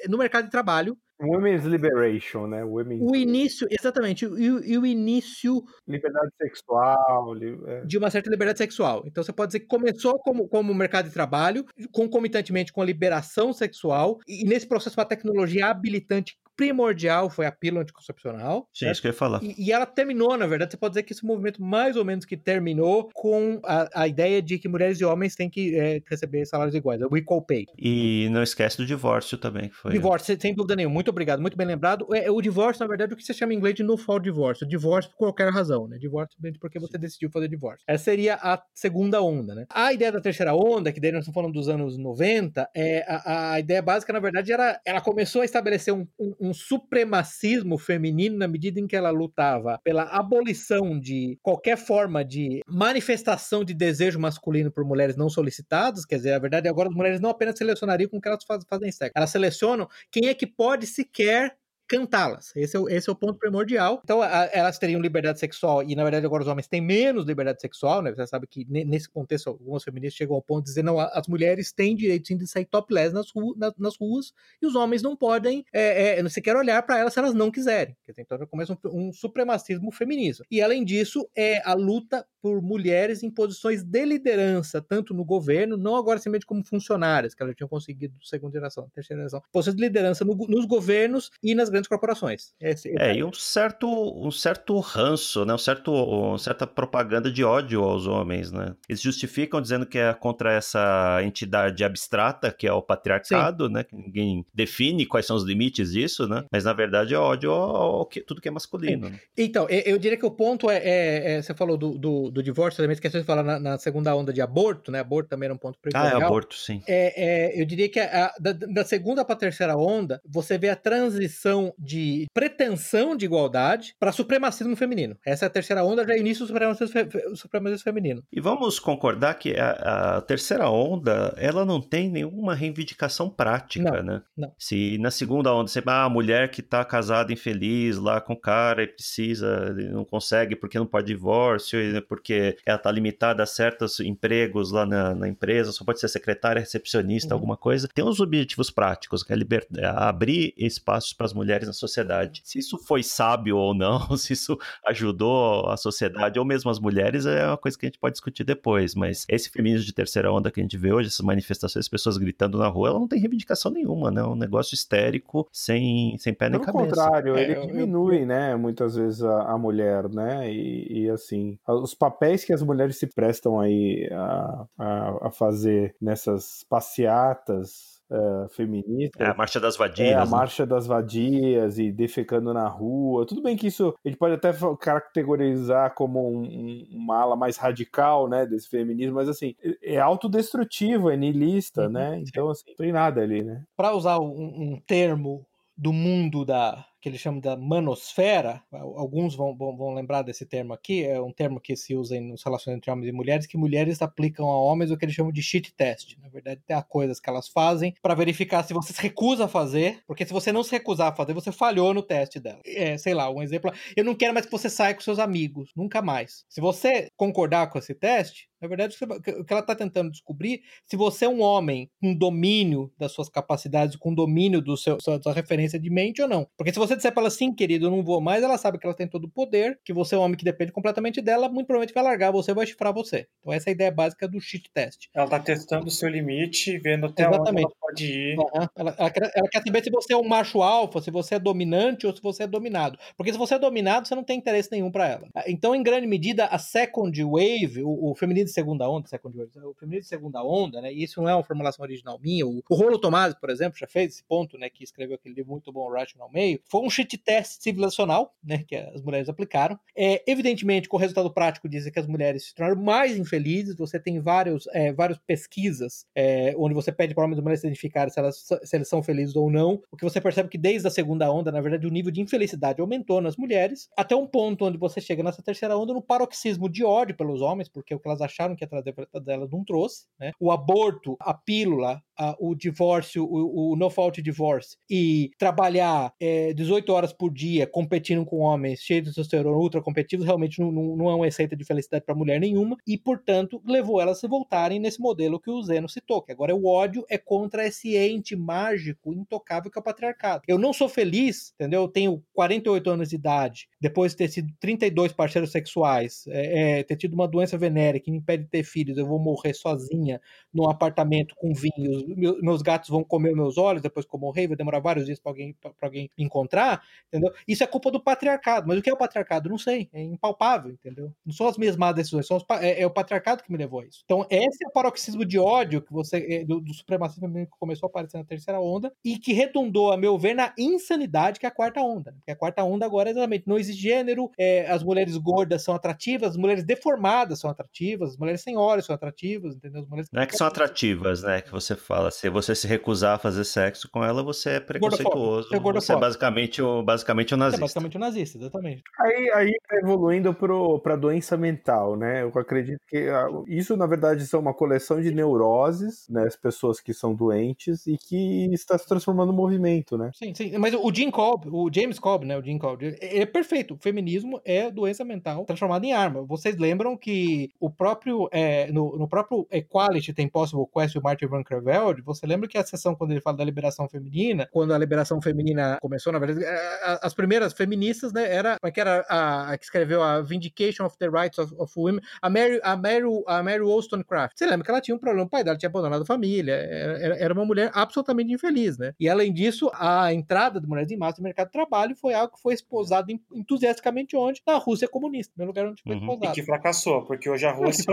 Speaker 3: no mercado de trabalho.
Speaker 2: Women's Liberation, né? Women's...
Speaker 3: O início, exatamente, e, e o início.
Speaker 2: Liberdade sexual.
Speaker 3: É. De uma certa liberdade sexual. Então você pode dizer que começou como, como mercado de trabalho, concomitantemente com a liberação sexual, e nesse processo uma tecnologia habilitante primordial foi a pílula anticoncepcional.
Speaker 1: Sim, né? isso que eu ia falar.
Speaker 3: E, e, ela terminou, na verdade, você pode dizer que esse movimento mais ou menos que terminou com a, a ideia de que mulheres e homens têm que é, receber salários iguais, o equal pay.
Speaker 1: E não esquece do divórcio também, que foi.
Speaker 3: Divórcio, sem dúvida nenhuma. Muito obrigado, muito bem lembrado. É, o divórcio, na verdade, é o que se chama em inglês de no fault divórcio. Divórcio por qualquer razão, né? Divórcio porque você decidiu fazer divórcio. Essa seria a segunda onda, né? A ideia da terceira onda, que daí nós estamos falando dos anos 90, é, a, a ideia básica, na verdade, era ela começou a estabelecer um, um, um supremacismo feminino na medida em que ela lutava pela abolição de qualquer forma de manifestação de desejo masculino por mulheres não solicitadas, quer dizer, a verdade é agora as mulheres não apenas selecionariam com que elas fazem sexo, elas selecionam quem é que pode sequer cantá-las. Esse, é o, esse é o ponto primordial. Então, a, elas teriam liberdade sexual, e na verdade agora os homens têm menos liberdade sexual, né? Você sabe que nesse contexto algumas feministas chegam ao ponto de dizer, não, as mulheres têm direito sim de sair topless nas, ru nas, ruas, e os homens não podem é, é, sequer olhar para elas se elas não quiserem. Então já começa um, um supremacismo feminista. E além disso, é a luta por mulheres em posições de liderança, tanto no governo, não agora simplesmente como funcionárias, que elas tinham conseguido segunda geração, terceira geração, posições de liderança no, nos governos e nas grandes corporações.
Speaker 1: Esse, esse é, e um certo, um certo ranço, né? um certo, uma certa propaganda de ódio aos homens. Né? Eles justificam dizendo que é contra essa entidade abstrata, que é o patriarcado, né? que ninguém define quais são os limites disso, né? mas na verdade é ódio ao, ao que, tudo que é masculino. Né?
Speaker 3: Então, eu diria que o ponto é, é, é você falou do, do do divórcio, também esqueci de falar na, na, segunda onda de aborto, né? Aborto também era um ponto
Speaker 1: primordial. Ah, é aborto, sim.
Speaker 3: É, é eu diria que a, da, da, segunda para a terceira onda, você vê a transição de pretensão de igualdade para supremacismo feminino. Essa é a terceira onda, já é início do supremacismo, fe, supremacismo feminino.
Speaker 1: E vamos concordar que a, a, terceira onda, ela não tem nenhuma reivindicação prática,
Speaker 3: não,
Speaker 1: né?
Speaker 3: Não.
Speaker 1: Se na segunda onda, você, ah, a mulher que tá casada infeliz lá com o cara e precisa, não consegue porque não pode divórcio, porque porque ela está limitada a certos empregos lá na, na, empresa, só pode ser secretária, recepcionista, uhum. alguma coisa. Tem os objetivos práticos, que é, liber... é abrir espaços para as mulheres na sociedade. Se isso foi sábio ou não, se isso ajudou a sociedade ou mesmo as mulheres, é uma coisa que a gente pode discutir depois. Mas esse feminismo de terceira onda que a gente vê hoje, essas manifestações, pessoas gritando na rua, ela não tem reivindicação nenhuma, né? É um negócio histérico, sem, sem pé nem
Speaker 2: Pelo
Speaker 1: cabeça.
Speaker 2: Pelo contrário, ele é, diminui, eu... né, muitas vezes a, a mulher, né? E, e assim, os papéis papéis que as mulheres se prestam aí a, a, a fazer nessas passeatas uh, feministas.
Speaker 1: É a marcha das vadias. É
Speaker 2: a
Speaker 1: né?
Speaker 2: marcha das vadias e defecando na rua. Tudo bem que isso a gente pode até categorizar como um, uma ala mais radical, né, desse feminismo, mas assim, é autodestrutivo, é niilista, uhum. né? Então, assim, não tem nada ali, né?
Speaker 3: Para usar um, um termo do mundo da que eles chamam da manosfera, alguns vão, vão, vão, lembrar desse termo aqui, é um termo que se usa nos relações entre homens e mulheres, que mulheres aplicam a homens o que eles chamam de shit test. Na verdade, tem coisas que elas fazem para verificar se você se recusa a fazer, porque se você não se recusar a fazer, você falhou no teste dela. É, sei lá, um exemplo, eu não quero mais que você saia com seus amigos, nunca mais. Se você concordar com esse teste, na verdade, o que ela está tentando descobrir se você é um homem com domínio das suas capacidades, com domínio do seu, sua referência de mente ou não. Porque se você disser para ela assim, querido, eu não vou mais, ela sabe que ela tem todo o poder, que você é um homem que depende completamente dela, muito provavelmente vai largar você, vai chifrar você. Então essa é a ideia básica do cheat test.
Speaker 4: Ela está testando o seu limite, vendo até Exatamente. onde ela pode ir.
Speaker 3: Uhum. Ela, ela, quer, ela, quer, saber se você é um macho alfa, se você é dominante ou se você é dominado. Porque se você é dominado, você não tem interesse nenhum para ela. Então, em grande medida, a second wave, o, o feminino de segunda onda, second wave, o feminino de segunda onda, né? E isso não é uma formulação original minha. O, o Rolo Tomás, por exemplo, já fez esse ponto, né? Que escreveu aquele livro muito bom, Rational Meio. Foi um cheat teste civilizacional, né, que as mulheres aplicaram. É, evidentemente, com o resultado prático dizem que as mulheres se tornaram mais infelizes. Você tem vários, é, várias pesquisas é, onde você pede para homens e mulheres identificarem se, elas, se eles são felizes ou não. O que você percebe que desde a segunda onda, na verdade, o nível de infelicidade aumentou nas mulheres, até um ponto onde você chega nessa terceira onda no paroxismo de ódio pelos homens, porque o que elas acharam que ia trazer delas não trouxe. Né? O aborto, a pílula, a, o divórcio, o, o no-fault divorce, e trabalhar é, 18 horas por dia competindo com homens cheios de testosterona ultra competitivos, realmente não, não, é uma receita de felicidade para mulher nenhuma, e portanto levou elas a se voltarem nesse modelo que o Zeno citou, que agora o ódio é contra esse ente mágico, intocável que é o patriarcado. Eu não sou feliz, entendeu? Eu tenho 48 anos de idade, depois de ter sido 32 parceiros sexuais, é, é, ter tido uma doença venérea que me impede de ter filhos, eu vou morrer sozinha num apartamento com vinhos, meus gatos vão comer meus olhos depois que eu morrer, vai demorar vários dias para alguém, pra alguém me encontrar, entendeu? Isso é culpa do patriarcado. Mas o que é o patriarcado? Não sei. É impalpável, entendeu? Não são as más decisões, são é, é, o patriarcado que me levou a isso. Então, esse é o paroxismo de ódio que você é, do, do supremacismo que começou a aparecer na terceira onda e que redundou, a meu ver, na insanidade que é a quarta onda. Porque a quarta onda agora é exatamente não existe gênero, é, as mulheres gordas são atrativas, as mulheres deformadas são atrativas, as mulheres sem olhos são atrativas, entendeu? As mulheres
Speaker 1: não é que são atrativas, né? Que você fala, se você se recusar a fazer sexo com ela, você é preconceituoso. É você é basicamente o, basicamente o nazista. É
Speaker 3: basicamente o nazista, exatamente.
Speaker 2: Aí, aí tá evoluindo para doença mental, né? Eu acredito que ah, isso, na verdade, são uma coleção de neuroses, né? As pessoas que são doentes e que está se transformando no movimento, né?
Speaker 3: Sim, sim. Mas o Jim Cobb, o James Cobb, né? O Jim Cobb, é perfeito. O feminismo é doença mental transformada em arma. Vocês lembram que o próprio, é, no, no próprio Equality tem Possible Quest do Martin Van Creveld, você lembra que a sessão, quando ele fala da liberação feminina, quando a liberação feminina começou, na verdade, é, as primeiras feministas, né, era, como é que era a, a que escreveu a Vindication of the Rights of, of Women, a Mary, a, Mary, a Mary Wollstonecraft. Você lembra que ela tinha um problema, o pai dela tinha abandonado a família, era, era uma mulher absolutamente infeliz, né? E além disso, a entrada de mulheres em massa no mercado de trabalho foi algo que foi esposado entusiasticamente onde? Na Rússia comunista, no lugar onde foi uhum.
Speaker 4: E que fracassou, porque hoje a Rússia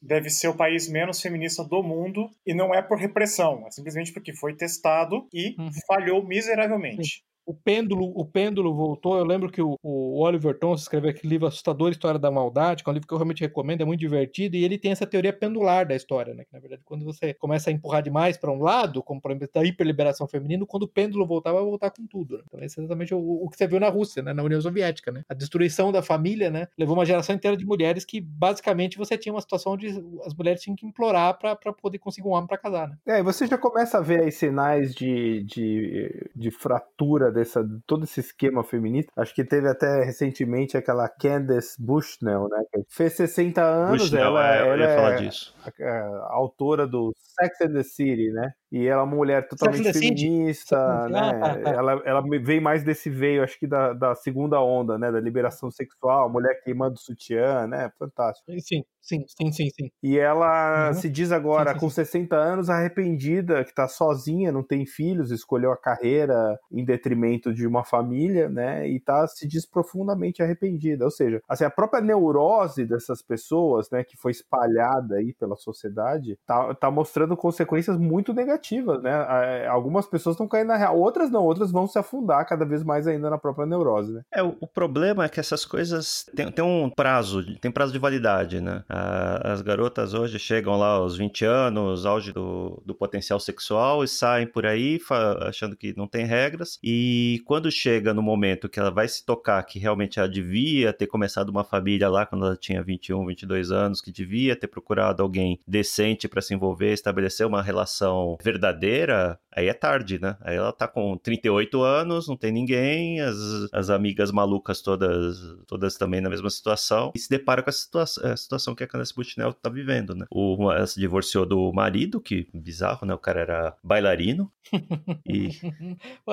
Speaker 4: deve ser o país menos feminista do mundo e não é por repressão, é simplesmente porque foi testado e uhum. falhou miseravelmente.
Speaker 3: O pêndulo, o pêndulo voltou. Eu lembro que o, o Oliver Tom escreveu aquele livro Assustador História da Maldade, que é um livro que eu realmente recomendo, é muito divertido, e ele tem essa teoria pendular da história, né? Que na verdade, quando você começa a empurrar demais para um lado, como por exemplo da hiperliberação feminina, quando o pêndulo voltar, vai voltar com tudo. Né? Então, esse é exatamente o, o, que você viu na Rússia, né? na União Soviética, né? A destruição da família, né? Levou uma geração inteira de mulheres que basicamente você tinha uma situação onde as mulheres tinham que implorar para poder conseguir um homem para casar, né?
Speaker 2: É, e você já começa a ver aí sinais de, de, de fratura dessa, todo esse esquema feminista. Acho que teve até recentemente aquela Candace Bushnell, né? Que fez 60 anos. Bushnell, ela, é, eu ela ia falar é disso. A, a, autora do Sex and the City, né? E ela é uma mulher totalmente feminista, né? Ah, tá. Ela, ela veio mais desse veio, acho que da, da segunda onda, né? Da liberação sexual, mulher queimando sutiã, né? Fantástico.
Speaker 3: Sim, sim, sim, sim, sim.
Speaker 2: E ela uhum. se diz agora, sim, sim, com 60 anos, arrependida, que tá sozinha, não tem filhos, escolheu a carreira em detrimento de uma família, né? E tá, se diz profundamente arrependida. Ou seja, assim, a própria neurose dessas pessoas, né? Que foi espalhada aí pela sociedade, tá, tá mostrando consequências muito negativas né? Algumas pessoas estão caindo na real, outras não, outras vão se afundar cada vez mais ainda na própria neurose, né?
Speaker 1: É, o, problema é que essas coisas tem, tem um prazo, tem prazo de validade, né? as garotas hoje chegam lá aos 20 anos, auge do, do potencial sexual e saem por aí achando que não tem regras e quando chega no momento que ela vai se tocar que realmente ela devia ter começado uma família lá quando ela tinha 21, 22 anos, que devia ter procurado alguém decente para se envolver, estabelecer uma relação verdadeira, verdadeira aí é tarde, né? Aí ela tá com 38 anos, não tem ninguém, as, as amigas malucas todas todas também na mesma situação, e se depara com a, situa a situação que a Candace Bushnell tá vivendo, né? O, ela se divorciou do marido, que bizarro, né? O cara era bailarino.
Speaker 3: e...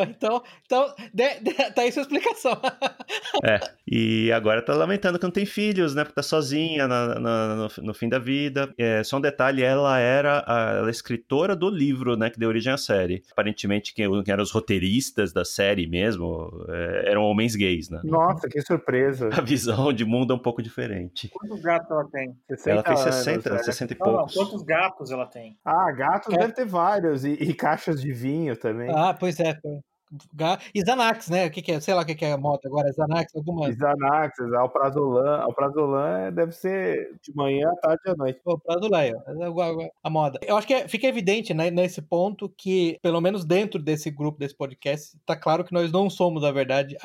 Speaker 3: então, então de, de, tá aí sua explicação.
Speaker 1: é, e agora tá lamentando que não tem filhos, né? Porque tá sozinha na, na, no, no, fim da vida. É, só um detalhe, ela era a, ela é escritora do livro, né? Que deu origem à série. Aparentemente, quem, quem eram os roteiristas da série mesmo é, eram homens gays, né?
Speaker 2: Nossa, que surpresa.
Speaker 1: A visão de mundo é um pouco diferente.
Speaker 4: Quantos gatos ela tem?
Speaker 1: Ela tem 60, anos, 60 é. e poucos.
Speaker 4: Não, quantos gatos ela tem?
Speaker 2: Ah, gatos é. deve ter vários. E, e caixas de vinho também.
Speaker 3: Ah, pois é. E Xanax, né? O que, que é? Sei lá o que, que é a moto agora. Xanax, alguma.
Speaker 2: Xanax, Alprazolam. Alprazolam deve ser de manhã, à tarde à noite.
Speaker 3: O Prazolam, a moda. Eu acho que é, fica evidente né, nesse ponto que, pelo menos dentro desse grupo, desse podcast, tá claro que nós não somos, na verdade,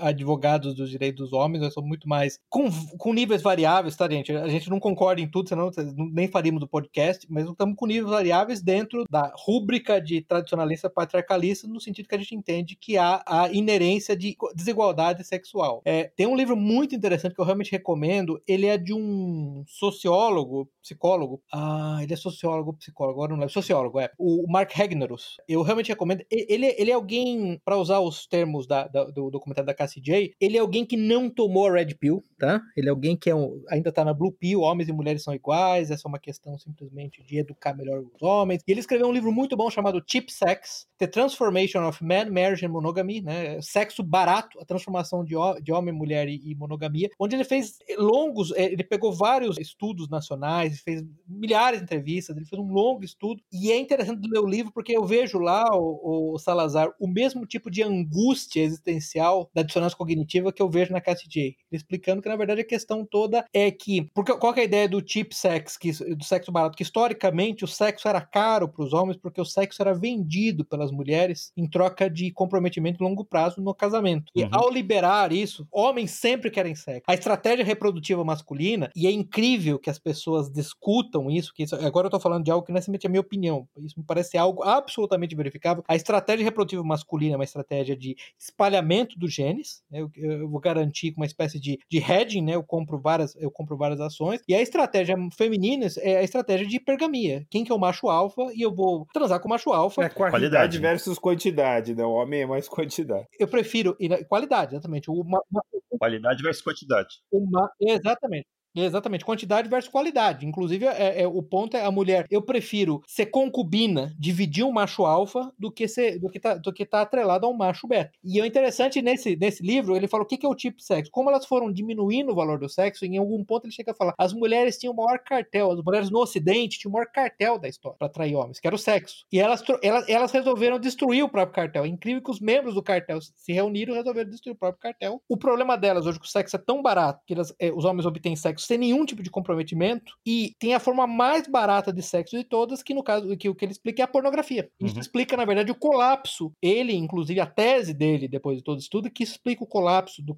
Speaker 3: advogados dos direitos dos homens, nós somos muito mais com, com níveis variáveis, tá, gente? A gente não concorda em tudo, senão nem faríamos do podcast, mas estamos com níveis variáveis dentro da rúbrica de tradicionalista patriarcalista, no sentido que a gente entende que há a inerência de desigualdade sexual. É, tem um livro muito interessante que eu realmente recomendo. Ele é de um sociólogo, psicólogo. Ah, ele é sociólogo, psicólogo, agora não lembro. Sociólogo, é. O Mark Hegnerus. Eu realmente recomendo. Ele, ele é alguém, para usar os termos da, da, do documentário da Cassie J, ele é alguém que não tomou a Red Pill, tá? Ele é alguém que é um, ainda tá na Blue Pill, homens e mulheres são iguais, essa é uma questão simplesmente de educar melhor os homens. E ele escreveu um livro muito bom chamado Cheap Sex, The Transformation of Men marriage and monogamy, né? Sexo barato, a transformação de, de homem, mulher e, e, monogamia, onde ele fez longos, é, ele pegou vários estudos nacionais, fez milhares de entrevistas, ele fez um longo estudo, e é interessante ler o livro porque eu vejo lá, o, o Salazar, o mesmo tipo de angústia existencial da dissonância cognitiva que eu vejo na Cassie J, explicando que na verdade a questão toda é que, porque qual que é a ideia do cheap sex, que, do sexo barato? Que historicamente o sexo era caro para os homens porque o sexo era vendido pelas mulheres em troca de comprometimento de longo prazo no casamento. E uhum. ao liberar isso, homens sempre querem sexo. A estratégia reprodutiva masculina, e é incrível que as pessoas discutam isso, que isso, agora eu tô falando de algo que não é simplesmente a minha opinião, isso me parece algo absolutamente verificável. A estratégia reprodutiva masculina é uma estratégia de espalhamento dos genes, né? eu, eu, vou garantir uma espécie de, de hedging, né? eu compro várias eu compro várias ações, e a estratégia feminina é a estratégia de pergamia. Quem que é o macho alfa e eu vou transar com o macho alfa.
Speaker 2: É qualidade versus quantidade, né? O homem é mais quantidade.
Speaker 3: Eu prefiro qualidade, exatamente. Uma, uma,
Speaker 1: qualidade versus quantidade.
Speaker 3: Uma, exatamente. Exatamente, quantidade versus qualidade. Inclusive, é, é, o ponto é a mulher. Eu prefiro ser concubina, dividir um macho alfa, do que ser do que tá, do que tá atrelado a um macho beta. E o interessante nesse, nesse livro, ele fala o que, que é o tipo sexo. Como elas foram diminuindo o valor do sexo, em algum ponto ele chega a falar: as mulheres tinham o maior cartel, as mulheres no Ocidente tinham o maior cartel da história para atrair homens, que era o sexo. E elas, elas, elas resolveram destruir o próprio cartel. É incrível que os membros do cartel se reuniram e resolveram destruir o próprio cartel. O problema delas hoje, que o sexo é tão barato que elas, é, os homens obtêm sexo sem nenhum tipo de comprometimento e tem a forma mais barata de sexo de todas, que no caso, que o que ele explica é a pornografia. Isso uhum. explica, na verdade, o colapso. Ele, inclusive, a tese dele, depois de todo estudo, que explica o colapso do,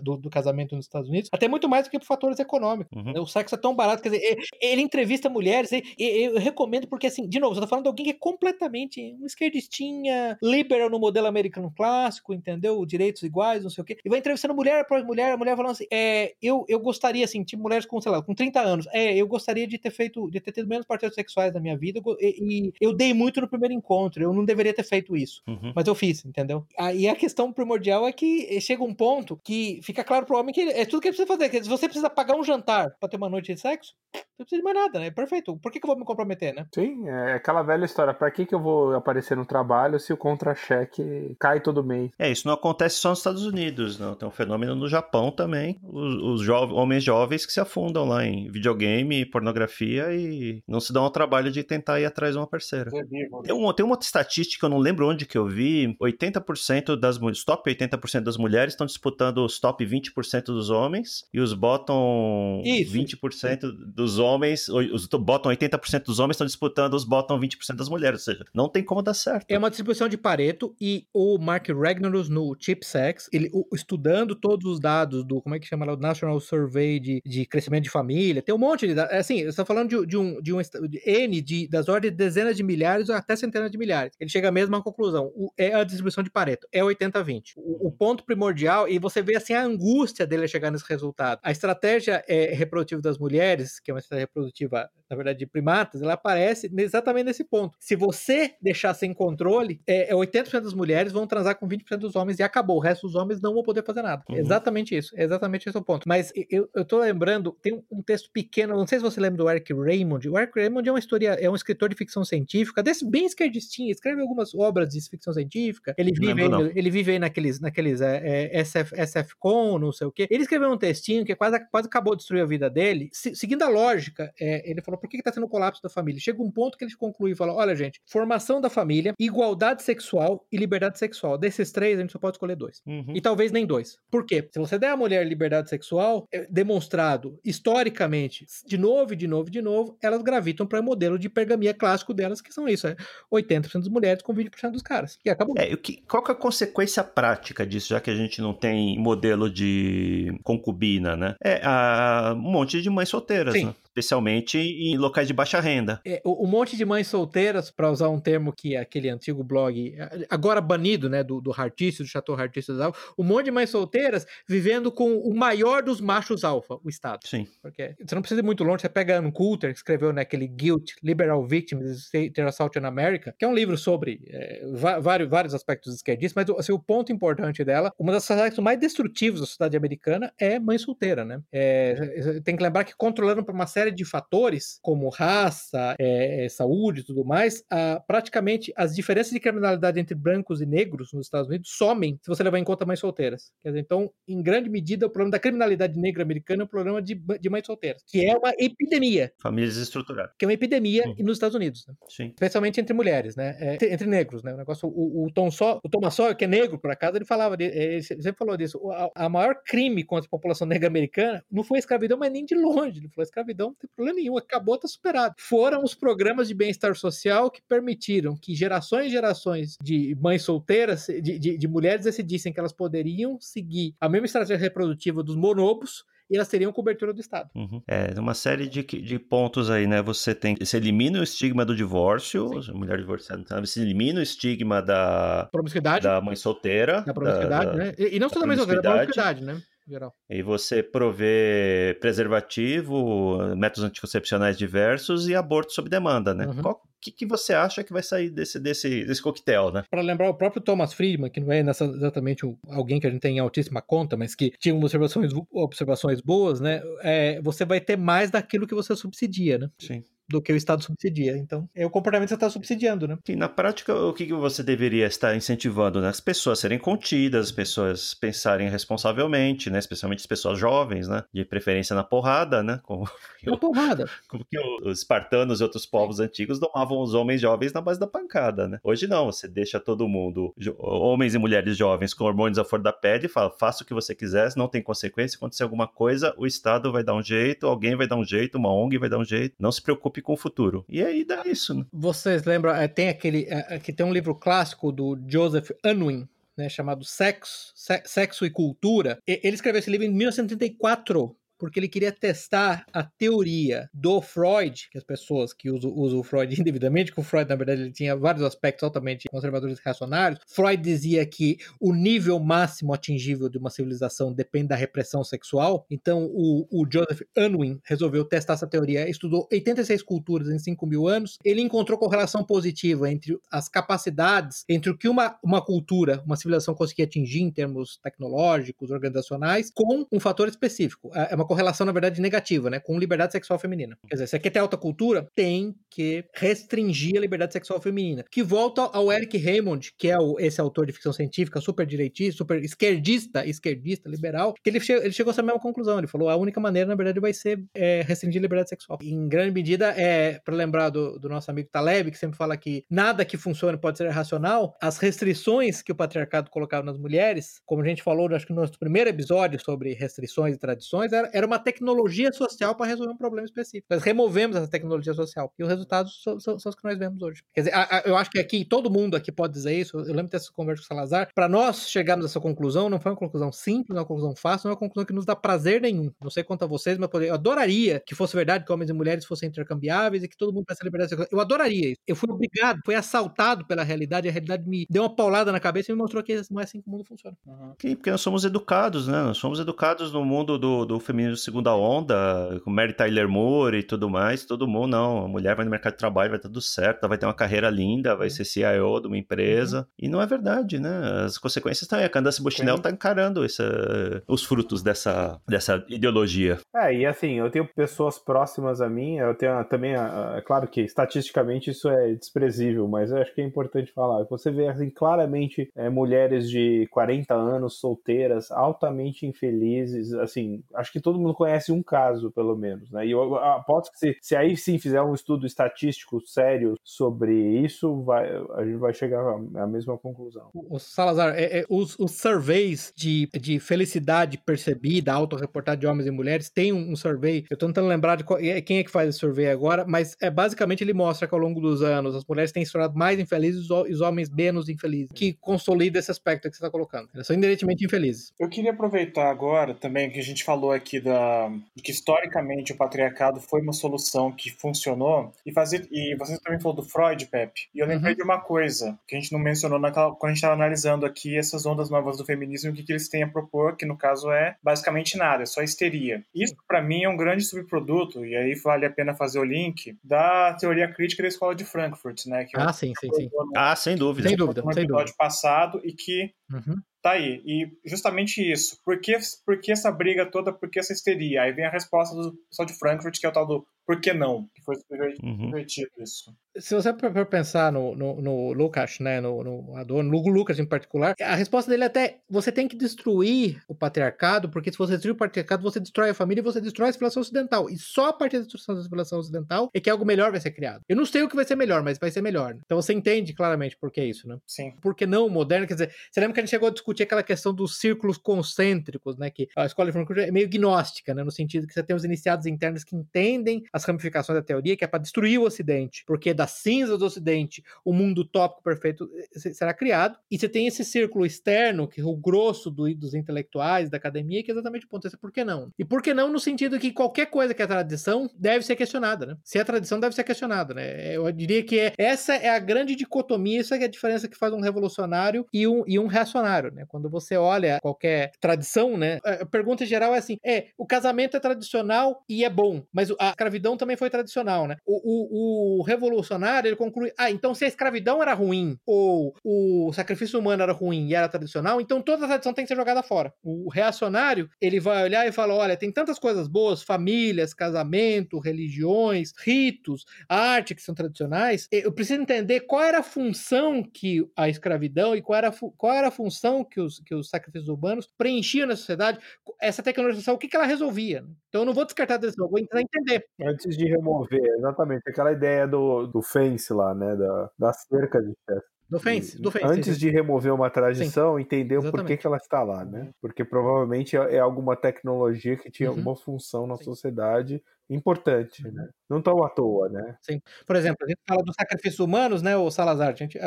Speaker 3: do, do casamento nos Estados Unidos, até muito mais do que por fatores econômicos. Uhum. Né? O sexo é tão barato, quer dizer, ele entrevista mulheres, e eu recomendo, porque assim, de novo, você tá falando de alguém que é completamente um esquerdistinha, liberal no modelo americano clássico, entendeu? Direitos iguais, não sei o quê. E vai entrevistando mulher após mulher, a mulher falando assim, é, eu, eu gostaria, assim, tipo, mulheres com, sei lá, com 30 anos. É, eu gostaria de ter feito, de ter tido menos parceiros sexuais na minha vida e, e, eu dei muito no primeiro encontro. Eu não deveria ter feito isso. Uhum. Mas eu fiz, entendeu? Aí a questão primordial é que chega um ponto que fica claro pro homem que é tudo que ele precisa fazer. Que se você precisa pagar um jantar pra ter uma noite de sexo, não precisa de mais nada, né? Perfeito. Por que, que eu vou me comprometer, né?
Speaker 2: Sim, é aquela velha história. Pra que, que eu vou aparecer no trabalho se o contra-cheque cai todo mês?
Speaker 1: É, isso não acontece só nos Estados Unidos, não. Tem um fenômeno no Japão também. Os, os homens jovens que que se afundam lá em videogame, pornografia e não se dão ao trabalho de tentar ir atrás de uma parceira. Tem, um, tem uma outra estatística, eu não lembro onde que eu vi, 80% das os top 80% das mulheres estão disputando os top 20% dos homens e os bottom Isso. 20% dos homens, os bottom 80% dos homens estão disputando os bottom 20% das mulheres, ou seja, não tem como dar certo.
Speaker 3: É uma distribuição de Pareto e o Mark Ragnarus no ChipSex, ele o, estudando todos os dados do, como é que chama lá, o National Survey de, de crescimento de família, tem um monte de dados, assim, você está falando de, de, um, de um de N, de, das ordens de dezenas de milhares até centenas de milhares. Ele chega à mesma conclusão, o, é a distribuição de Pareto, é 80-20. O, o, ponto primordial, e você vê assim a angústia dele chegar nesse resultado. A estratégia é, reprodutiva das mulheres, que é uma estratégia reprodutiva, na verdade, de primatas, ela aparece exatamente nesse ponto. Se você deixar sem controle, é, é 80% das mulheres vão transar com 20% dos homens e acabou. O resto dos homens não vão poder fazer nada. Uhum. Exatamente isso. Exatamente esse é o ponto. Mas eu, eu tô lembrando, tem um texto pequeno, não sei se você lembra do Eric Raymond. O Eric Raymond é uma história, é um escritor de ficção científica, desse bem esquerdistinho, escreve algumas obras de ficção científica. Ele vive, lembro, aí, ele vive aí naqueles, naqueles é, é, SF, SFCon, não sei o quê. Ele escreveu um textinho que quase, quase acabou de destruir a vida dele. Se, seguindo a lógica, é, ele falou: por que, que tá tendo colapso da família? Chega um ponto que ele conclui e fala: olha, gente, formação da família, igualdade sexual e liberdade sexual. Desses três, a gente só pode escolher dois. Uhum. E talvez nem dois. Por quê? Se você der à mulher liberdade sexual, é demonstrado historicamente, de novo, de novo, de novo, elas gravitam para o modelo de pergamia clássico delas, que são isso: é 80% das mulheres com 20% dos caras. E acabou.
Speaker 1: É, o que, qual que é a consequência prática disso, já que a gente não tem modelo de concubina, né? É a, um monte de mães solteiras, Sim. né? Especialmente em locais de baixa renda.
Speaker 3: É, um monte de mães solteiras, para usar um termo que aquele antigo blog, agora banido, né, do, do Hartício, do Chateau Hartício Alfa, um monte de mães solteiras vivendo com o maior dos machos alfa, o Estado.
Speaker 1: Sim.
Speaker 3: Porque você não precisa ir muito longe, você pega Ann Coulter, que escreveu né, Guilt, Liberal Victims, State Assault in America, que é um livro sobre é, vários, vários aspectos esquerdistas, mas assim, o ponto importante dela, uma das aspectos mais destrutivos da sociedade americana é mãe solteira, né? É, tem que lembrar que controlando por uma série série de fatores, como raça, é, é, saúde e tudo mais, a, praticamente as diferenças de criminalidade entre brancos e negros nos Estados Unidos somem se você levar em conta mães solteiras. Quer dizer, então, em grande medida, o problema da criminalidade negra americana é um problema de, de mães solteiras, que é uma epidemia.
Speaker 1: Famílias estruturadas.
Speaker 3: Que é uma epidemia uhum. nos Estados Unidos. Né?
Speaker 1: Sim.
Speaker 3: Especialmente entre mulheres, né? É, entre negros, né? O negócio, o, o Tom Sawyer, o Thomas Sawyer, que é negro, por acaso, ele falava, de, ele sempre falou disso. A, a maior crime contra a população negra americana não foi a escravidão, mas nem de longe. Ele foi a escravidão não tem problema nenhum, acabou, tá superado. Foram os programas de bem-estar social que permitiram que gerações e gerações de mães solteiras, de, de, de mulheres decidissem que elas poderiam seguir a mesma estratégia reprodutiva dos monobos, e elas teriam cobertura do Estado.
Speaker 1: Uhum. É, uma série de, de pontos aí, né? Você tem. Você elimina o estigma do divórcio, Sim. mulher divorciada, então você elimina o estigma da.
Speaker 3: Promiscuidade.
Speaker 1: Da mãe solteira.
Speaker 3: Da promiscuidade, da, né? E, e não só da mãe solteira, da promiscuidade, né? Geral.
Speaker 1: E você provê preservativo, métodos anticoncepcionais diversos e aborto sob demanda, né? Uhum. Qual que, que você acha que vai sair desse, desse, desse coquetel, né?
Speaker 3: Para lembrar o próprio Thomas Friedman, que não é exatamente alguém que a gente tem em altíssima conta, mas que tinha observações, observações boas, né? É, você vai ter mais daquilo que você subsidia, né?
Speaker 1: Sim
Speaker 3: do que o Estado subsidia. Então, é o comportamento que você está subsidiando, né?
Speaker 1: Sim, na prática, o que você deveria estar incentivando? Né? As pessoas serem contidas, as pessoas pensarem responsavelmente, né? Especialmente as pessoas jovens, né? De preferência na porrada, né?
Speaker 3: Como, na porrada.
Speaker 1: Como que os espartanos e outros povos antigos domavam os homens jovens na base da pancada, né? Hoje não, você deixa todo mundo, homens e mulheres jovens com hormônios à flor da pele e fala, faça o que você quiser, não tem consequência, acontecer alguma coisa, o Estado vai dar um jeito, alguém vai dar um jeito, uma ONG vai dar um jeito, não se preocupe com o futuro. E aí dá isso, né?
Speaker 3: Vocês lembram, é, tem aquele, é, que tem um livro clássico do Joseph Unwin, né, chamado Sexo, Sexo e Cultura. Ele escreveu esse livro em 1934 porque ele queria testar a teoria do Freud, que as pessoas que usam, usam o Freud indevidamente, que o Freud, na verdade, ele tinha vários aspectos altamente conservadores e reacionários. Freud dizia que o nível máximo atingível de uma civilização depende da repressão sexual. Então, o, o Joseph Unwin resolveu testar essa teoria, estudou 86 culturas em 5 mil anos. Ele encontrou correlação positiva entre as capacidades, entre o que uma, uma cultura, uma civilização conseguia atingir em termos tecnológicos, organizacionais, com um fator específico. É uma correlação, na verdade, negativa, né? Com liberdade sexual feminina. Quer dizer, se quer ter alta cultura, tem que restringir a liberdade sexual feminina. Que volta ao Eric Raymond, que é o, esse autor de ficção científica, super direitista, super esquerdista, esquerdista, liberal, que ele, che ele chegou a essa mesma conclusão. Ele falou: a única maneira, na verdade, vai ser é, restringir a liberdade sexual. Em grande medida, é, para lembrar do, do, nosso amigo Taleb, que sempre fala que nada que funcione pode ser racional, as restrições que o patriarcado colocava nas mulheres, como a gente falou, acho que no nosso primeiro episódio sobre restrições e tradições, era, era uma tecnologia social para resolver um problema específico. Nós removemos essa tecnologia social e os resultados são, são, são os que nós vemos hoje. Quer dizer, a, a, eu acho que aqui, todo mundo aqui pode dizer isso, eu lembro dessa conversa com o Salazar, para nós chegarmos a essa conclusão, não foi uma conclusão simples, não é uma conclusão fácil, não é uma conclusão que nos dá prazer nenhum. Não sei quanto a vocês, mas eu adoraria que fosse verdade que homens e mulheres fossem intercambiáveis e que todo mundo tivesse liberdade. Eu adoraria isso. Eu fui obrigado, fui assaltado pela realidade, a realidade me deu uma paulada na cabeça e me mostrou que não é assim que o mundo funciona.
Speaker 1: Uhum. Porque nós somos educados, né? Nós somos educados no mundo do, do feminino de segunda onda, com Mary Tyler Moore e tudo mais. Todo mundo, não. A mulher vai no mercado de trabalho, vai tudo certo, vai ter uma carreira linda, vai ser CIO de uma empresa. Uhum. E não é verdade, né? As consequências estão aí. A Candace Bustinel está encarando essa, os frutos dessa, dessa ideologia.
Speaker 2: É, e assim, eu tenho pessoas próximas a mim, eu tenho também, é claro que estatisticamente isso é desprezível, mas eu acho que é importante falar. Você vê assim, claramente é, mulheres de 40 anos, solteiras, altamente infelizes, assim, acho que todo mundo conhece um caso, pelo menos, né? E eu aposto que se, se aí sim fizer um estudo estatístico sério sobre isso, vai, a gente vai chegar à mesma conclusão.
Speaker 3: O Salazar, é, é, os, os surveys de, de felicidade percebida, autorreportada de homens e mulheres, tem um, um survey, eu tô tentando lembrar de qual, é, quem é que faz esse survey agora, mas é basicamente ele mostra que ao longo dos anos as mulheres têm se tornado mais infelizes e os homens menos infelizes, que consolida esse aspecto que você está colocando. Eles são inerentemente infelizes.
Speaker 4: Eu queria aproveitar agora também que a gente falou aqui da de que historicamente o patriarcado foi uma solução que funcionou e fazer e você também falou do Freud, Pepe. E eu lembrei uhum. de uma coisa que a gente não mencionou naquela, quando a gente estava analisando aqui essas ondas novas do feminismo e o que, que eles têm a propor, que no caso é basicamente nada, é só histeria. Isso para mim é um grande subproduto e aí vale a pena fazer o link da teoria crítica da escola de Frankfurt, né?
Speaker 3: Ah, sim, sim, sim.
Speaker 1: Ah, sem dúvida.
Speaker 3: Sem dúvida,
Speaker 4: no
Speaker 3: sem
Speaker 4: episódio passado e que uhum. Tá aí. E justamente isso. Por que, por que essa briga toda? Por que essa histeria? Aí vem a resposta do pessoal de Frankfurt, que é o tal do por que não? Que foi divertido uhum. isso.
Speaker 3: Se você for pensar no, no, no Lucas, né, no, no Adorno, no Lucas em particular, a resposta dele é até você tem que destruir o patriarcado, porque se você destruir o patriarcado, você destrói a família e você destrói a civilização ocidental. E só a partir da destruição da civilização ocidental é que algo melhor vai ser criado. Eu não sei o que vai ser melhor, mas vai ser melhor. Então você entende claramente por que isso, né?
Speaker 4: Sim.
Speaker 3: Por que não moderno? Quer dizer, você lembra que a gente chegou a discutir aquela questão dos círculos concêntricos, né? Que a escola de Frankfurt é meio gnóstica, né? No sentido que você tem os iniciados internos que entendem as ramificações da teoria, que é para destruir o Ocidente, porque das cinzas do Ocidente o mundo utópico perfeito eh, será criado, e você tem esse círculo externo, que é o grosso do, dos intelectuais, da academia, que é exatamente o ponto. Por que não? E por que não no sentido que qualquer coisa que é tradição deve ser questionada, né? Se é tradição, deve ser questionada, né? Eu diria que é, essa é a grande dicotomia, essa é a diferença que faz um revolucionário e um, e um reacionário, né? Quando você olha qualquer tradição, né? A pergunta geral é assim: é, o casamento é tradicional e é bom, mas a escravidão também foi tradicional, né? O, o, o revolucionário ele conclui: ah, então se a escravidão era ruim ou o sacrifício humano era ruim e era tradicional, então toda a tradição tem que ser jogada fora. O reacionário ele vai olhar e fala: olha, tem tantas coisas boas, famílias, casamento, religiões, ritos, arte que são tradicionais. Eu preciso entender qual era a função que a escravidão e qual era, qual era a função que os, que os sacrifícios urbanos preenchiam na sociedade. Essa tecnologização, o que, que ela resolvia? Então eu não vou descartar a vou tentar entender.
Speaker 2: Antes de remover, exatamente, aquela ideia do, do fence lá, né, da, da cerca de festa.
Speaker 3: Do Fence, do Fence.
Speaker 2: Antes de remover uma tradição, sim. entender o porquê que ela está lá, né? Porque provavelmente é, é alguma tecnologia que tinha uhum. alguma função na sim. sociedade importante, né? Não tão à toa, né?
Speaker 3: Sim. Por exemplo, a gente fala dos sacrifícios humanos, né, o Salazar? Gente,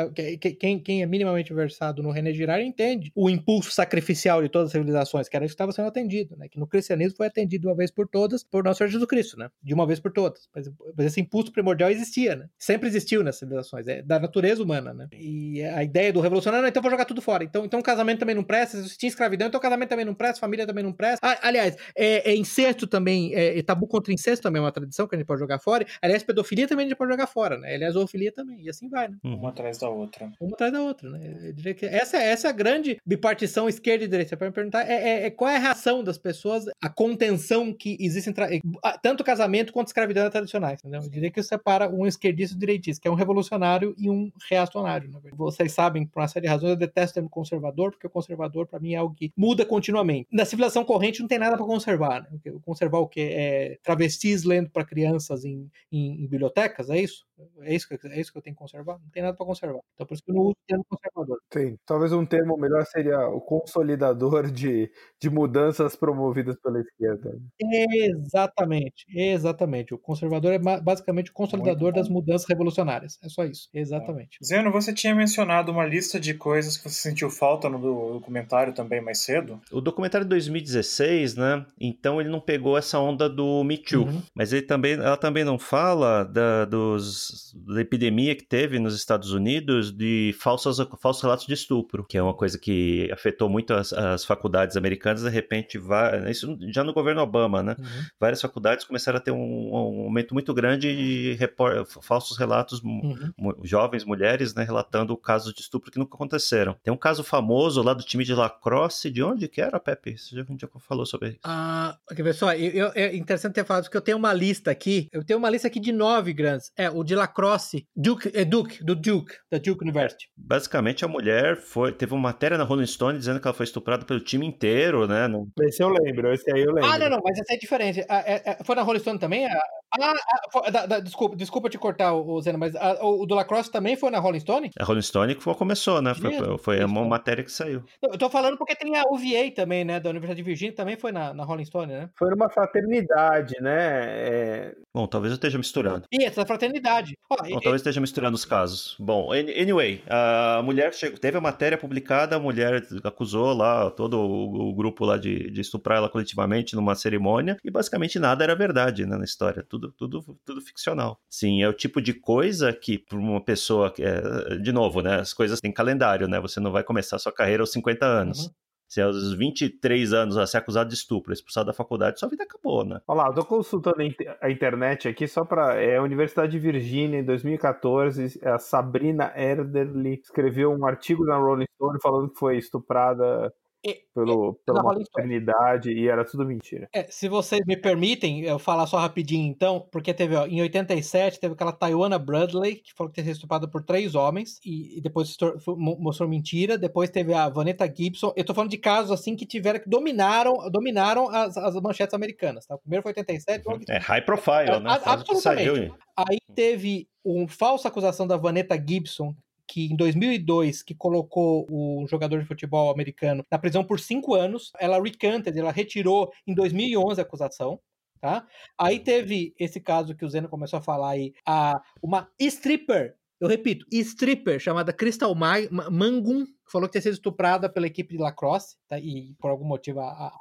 Speaker 3: quem, quem é minimamente versado no René Girard entende o impulso sacrificial de todas as civilizações, que era isso que estava sendo atendido, né? Que no cristianismo foi atendido de uma vez por todas por nosso Senhor Jesus Cristo, né? De uma vez por todas. Mas, mas esse impulso primordial existia, né? Sempre existiu nas civilizações, é da natureza humana, né? E a ideia do revolucionário, então vou jogar tudo fora. Então, então casamento também não presta, se tinha escravidão, então casamento também não presta, família também não presta. Ah, aliás, é, é incesto também, é, é tabu contra incesto incesto também é uma tradição que a gente pode jogar fora. Aliás, pedofilia também a gente pode jogar fora, né? Aliás, zoofilia também. E assim vai, né?
Speaker 4: Uma atrás da outra.
Speaker 3: Uma atrás da outra, né? Eu diria que essa, essa é a grande bipartição esquerda e direita. Você pode me perguntar é, é, é qual é a reação das pessoas, a contenção que existe entre tanto casamento quanto escravidão tradicionais. Entendeu? Eu diria que isso separa um esquerdista e um direitista, que é um revolucionário e um reacionário. Né? Vocês sabem, por uma série de razões, eu detesto o termo conservador, porque o conservador, para mim, é algo que muda continuamente. Na civilização corrente não tem nada para conservar. Né? Conservar o que? É travestis lendo para crianças em, em, em bibliotecas, é isso? É isso, que, é isso que eu tenho que conservar? Não tem nada para conservar. Então, por isso que eu não uso o termo conservador.
Speaker 2: Sim, talvez um termo melhor seria o consolidador de, de mudanças promovidas pela esquerda.
Speaker 3: Exatamente, exatamente. O conservador é basicamente o consolidador das mudanças revolucionárias. É só isso, exatamente.
Speaker 4: Zeno, você tinha mencionado uma lista de coisas que você sentiu falta no documentário também mais cedo.
Speaker 1: O documentário de 2016, né? Então ele não pegou essa onda do Me Too, uhum. mas ele também, ela também não fala da, dos da epidemia que teve nos Estados Unidos de falsos, falsos relatos de estupro, que é uma coisa que afetou muito as, as faculdades americanas. De repente, vai, isso já no governo Obama, né? Uhum. Várias faculdades começaram a ter um, um aumento muito grande de report, falsos relatos, uhum. jovens mulheres, né, relatando casos de estupro que nunca aconteceram. Tem um caso famoso lá do time de lacrosse, de onde que era, Pepe? Você já, já falou sobre isso.
Speaker 3: Ah, pessoal, eu, eu, é interessante ter falado, porque eu tenho uma lista aqui, eu tenho uma lista aqui de nove grandes. É, o de Lacrosse, Duke, é Duke, do Duke, da Duke University.
Speaker 1: Basicamente, a mulher foi, teve uma matéria na Rolling Stone dizendo que ela foi estuprada pelo time inteiro, né? No...
Speaker 2: Esse eu lembro, esse aí eu lembro.
Speaker 3: Ah, não, não, mas essa é diferente. É, é, foi na Rolling Stone também? Ah, ah da, da, desculpa, desculpa te cortar, o Zeno, mas a, o, o do Lacrosse também foi na Rolling Stone?
Speaker 1: A Rolling Stone que foi, começou, né? Foi, foi uma matéria que saiu.
Speaker 3: Eu tô falando porque tem a UVA também, né? Da Universidade de Virgínia, também foi na, na Rolling Stone, né?
Speaker 2: Foi numa fraternidade, né? É...
Speaker 1: Bom, talvez eu esteja misturando.
Speaker 3: Isso, da fraternidade.
Speaker 1: Ó, Bom, talvez esteja misturando os casos. Bom, anyway, a mulher chegou, teve a matéria publicada, a mulher acusou lá todo o, o grupo lá de, de, estuprar ela coletivamente numa cerimônia e basicamente nada era verdade né, na história, tudo, tudo, tudo ficcional. Sim, é o tipo de coisa que para uma pessoa, é, de novo, né, as coisas têm calendário, né, você não vai começar sua carreira aos 50 anos. Uhum. Se aos 23 anos a ser acusado de estupro, expulsado da faculdade, sua vida acabou, né?
Speaker 2: Olha lá, eu tô consultando a internet aqui só pra. É a Universidade de Virgínia, em 2014, a Sabrina Erderly escreveu um artigo na Rolling Stone falando que foi estuprada pelo, pela maternidade e era tudo mentira.
Speaker 3: É, se vocês me permitem, eu falar só rapidinho então, porque teve, ó, em 87, teve aquela Taiwana Bradley, que falou que tinha sido estuprada por três homens, e, e depois mostrou mentira. Depois teve a Vanessa Gibson. Eu tô falando de casos assim que tiveram que dominaram, dominaram as, as manchetes americanas. Tá? O primeiro foi 87. Uhum.
Speaker 1: É high profile, né?
Speaker 3: A, absolutamente. Aí teve uma falsa acusação da Vanessa Gibson, que em 2002 que colocou o jogador de futebol americano na prisão por cinco anos. Ela recanted, ela retirou em 2011 a acusação. Tá? Aí teve esse caso que o Zeno começou a falar aí, a, uma stripper, eu repito, stripper chamada Crystal Mangum, que falou que tinha sido estuprada pela equipe de lacrosse, tá? e por algum motivo a, a,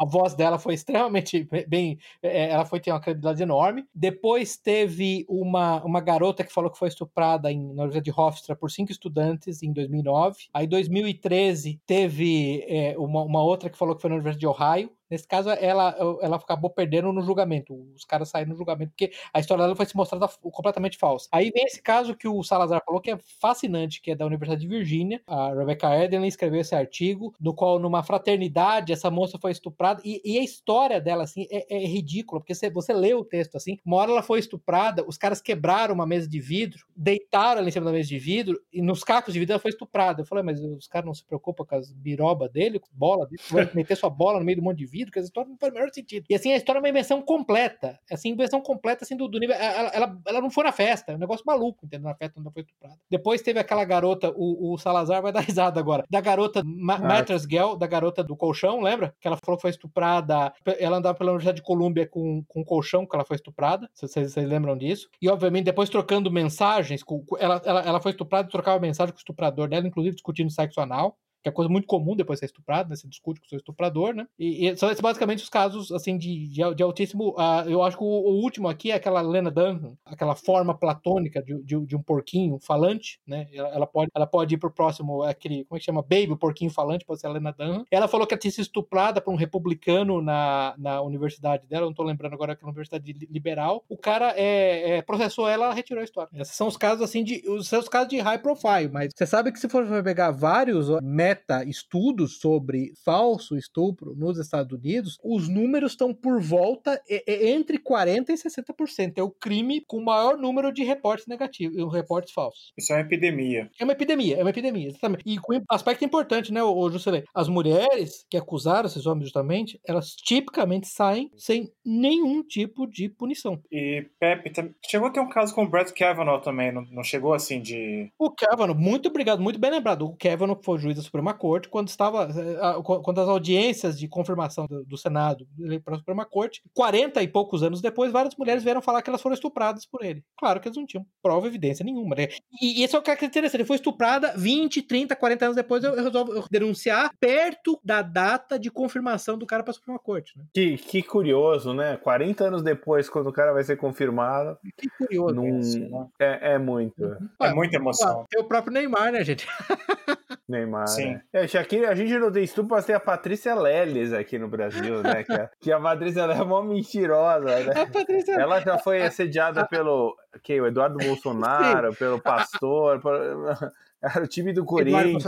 Speaker 3: a voz dela foi extremamente bem. É, ela foi ter uma credibilidade enorme. Depois teve uma, uma garota que falou que foi estuprada em, na Universidade de Hofstra por cinco estudantes em 2009. Aí, em 2013, teve é, uma, uma outra que falou que foi na Universidade de Ohio. Nesse caso, ela, ela acabou perdendo no julgamento. Os caras saíram no julgamento, porque a história dela foi se mostrada completamente falsa. Aí vem esse caso que o Salazar falou que é fascinante, que é da Universidade de Virgínia. A Rebecca Eden escreveu esse artigo, no qual, numa fraternidade, essa moça foi estuprada. E, e a história dela, assim, é, é ridícula, porque você, você lê o texto assim. Uma hora ela foi estuprada, os caras quebraram uma mesa de vidro, deitaram ela em cima da mesa de vidro, e nos cacos de vidro ela foi estuprada. Eu falei, mas os caras não se preocupam com as birobas dele, com bola dele, meter sua bola no meio do monte de vidro, que a história não faz o menor sentido. E assim, a história é uma invenção completa. Assim, invenção completa, assim, do, do nível. Ela, ela, ela, não foi na festa, é um negócio maluco, entendeu? Na festa ela foi estuprada. Depois teve aquela garota, o, o Salazar vai dar risada agora. Da garota Ma ah. Girl, da garota do colchão, lembra? Que ela falou que foi estuprada. Ela andava pela Universidade de Colômbia com, com colchão, que ela foi estuprada. Vocês, vocês lembram disso? E, obviamente, depois trocando mensagens. Com, ela, ela, ela foi estuprada e trocava mensagem com o estuprador dela, inclusive discutindo sexo anal. Que é coisa muito comum depois de ser estuprado, né? Você discute com o seu estuprador, né? E, e são esses basicamente os casos, assim, de, de, de altíssimo. Uh, eu acho que o, o, último aqui é aquela Lena Dunham, aquela forma platônica de, de, de um porquinho falante, né? Ela, ela, pode, ela pode ir pro próximo, aquele, como é que chama? Baby, o porquinho falante, pode ser a Lena Dunham. Ela falou que ela tinha sido estuprada por um republicano na, na universidade dela, não tô lembrando agora que é uma universidade liberal. O cara é, é, processou ela, ela retirou a história. Esses são os casos, assim, de. Os seus casos de high profile, mas você sabe que se for pegar vários meta-estudos sobre falso estupro nos Estados Unidos, os números estão por volta entre 40% e 60%. É o crime com o maior número de reportes negativos, reportes falsos.
Speaker 4: Isso é uma epidemia.
Speaker 3: É uma epidemia, é uma epidemia, exatamente. E aspecto importante, né, o Juscelê? As mulheres que acusaram esses homens justamente, elas tipicamente saem sem nenhum tipo de punição.
Speaker 4: E, Pepe, chegou a ter um caso com o Brett Kavanaugh também, não, não chegou assim de...
Speaker 3: O Kavanaugh, muito obrigado, muito bem lembrado. O Kavanaugh foi juiz da Suprema Corte quando estava, eh, quando as audiências de confirmação do, do Senado para a Suprema Corte, 40 e poucos anos depois, várias mulheres vieram falar que elas foram estupradas por ele. Claro que eles não tinham prova, evidência nenhuma. Né? E, e esse é o que é interessante. Ele foi estuprada 20, 30, 40 anos depois, eu, eu resolvo denunciar perto da data de confirmação do cara para a Suprema Corte. Né?
Speaker 2: Que, que curioso, né? 40 anos depois, quando o cara vai ser confirmado.
Speaker 3: Que curioso.
Speaker 2: Num... Né? é, é, muito. Uhum.
Speaker 4: É muita emoção.
Speaker 3: Tem o próprio Neymar, né, gente?
Speaker 2: Neymar. Sim. Né? É, aqui, a gente não tem estupro, mas tem a Patrícia Leles aqui no Brasil, né? Que a, que a Patrícia é uma mentirosa, né? Patrícia... Ela já foi assediada pelo que, o Eduardo Bolsonaro, Sim. pelo pastor. Era o time do Corinthians.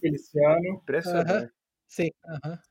Speaker 4: Feliciano.
Speaker 2: Impressionante. Uhum.
Speaker 3: Sim,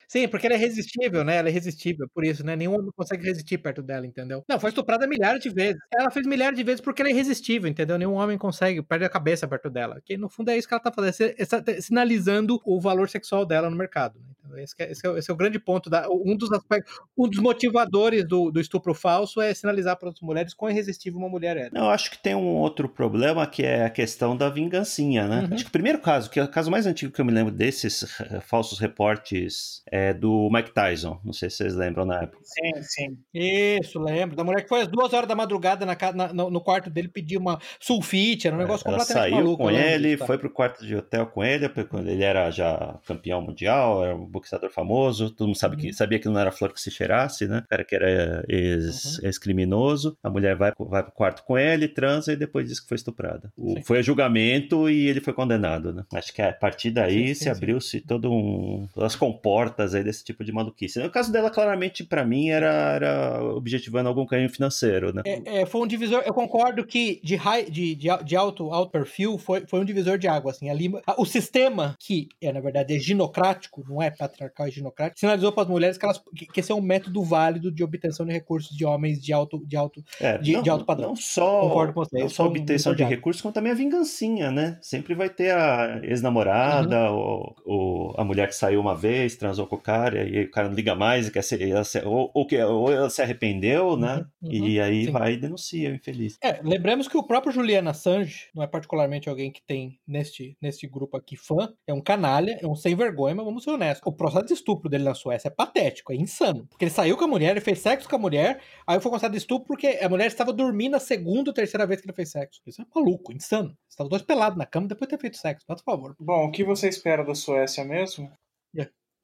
Speaker 3: sim, porque ela é irresistível, né? Ela é irresistível, por isso, né? Nenhum homem consegue resistir perto dela, entendeu? Não, foi estuprada milhares de vezes. Ela fez milhares de vezes porque ela é irresistível, entendeu? Nenhum homem consegue, perde a cabeça perto dela. Que no fundo é isso que ela tá fazendo, é sinalizando o valor sexual dela no mercado. Né? Então, esse, é, esse, é, esse, é, o grande ponto. Da, um dos aspectos, um dos motivadores do, do estupro falso é sinalizar para as mulheres quão irresistível uma mulher é.
Speaker 1: Não, eu acho que tem um outro problema que é a questão da vingancinha, né? Uhum. Acho que o primeiro caso, que é o caso mais antigo que eu me lembro desses falsos reportes é do Mike Tyson. Não sei se vocês lembram na época.
Speaker 4: Sim, sim.
Speaker 3: Isso, lembro. Da mulher que foi às duas horas da madrugada na, na, no, no, quarto dele pedir uma sulfite, era um é, negócio é, completamente
Speaker 1: saiu
Speaker 3: maluco.
Speaker 1: com ele, disso, tá? foi pro quarto de hotel com ele, quando ele era já campeão mundial, era um boxeador famoso, todo mundo sabe que, uhum. sabia que não era flor que se cheirasse, né? O cara que era ex, uhum. ex-criminoso, a mulher vai, vai pro quarto com ele, transa e depois diz que foi estuprada. O, foi a julgamento e ele foi condenado, né? Acho que a partir daí sim, sim, se abriu-se todo um... todas as comportas aí desse tipo de maluquice. No caso dela, claramente, para mim, era, era objetivando algum ganho financeiro, né?
Speaker 3: É, é, foi um divisor, eu concordo que de, high, de, de, de alto, alto perfil foi, foi um divisor de água, assim, ali, o sistema que é, na verdade, é ginocrático, não é patriarcal, é ginocrático, sinalizou para as mulheres que, elas, que, esse é um método válido de obtenção de recursos de homens de alto, de alto,
Speaker 1: é,
Speaker 3: de,
Speaker 1: não,
Speaker 3: de alto padrão.
Speaker 1: Não só, Concordo com vocês, não só obtenção um de recursos, como também a vingancinha, né? Sempre vai ter a ex-namorada, uhum. ou, ou, a mulher que saiu uma vez, transou com o cara, e aí o cara não liga mais, e quer ser, ela se, ou, ou, ou ela se arrependeu, né? Uhum, uhum, e aí sim. vai e denuncia, infeliz.
Speaker 3: É, lembramos que o próprio Julian Assange não é particularmente alguém que tem neste, neste grupo aqui fã, é um canalha, é um sem vergonha, mas vamos ser honestos. O processo de estupro dele na Suécia é patético, é insano. Porque ele saiu com a mulher, ele fez sexo com a mulher, aí foi considerado estupro porque a mulher estava dormindo a segunda ou terceira vez que ele fez sexo. Isso é maluco, insano. Estavam dois pelados na cama depois de ter feito sexo, por favor.
Speaker 4: Bom, o que você espera da Suécia mesmo?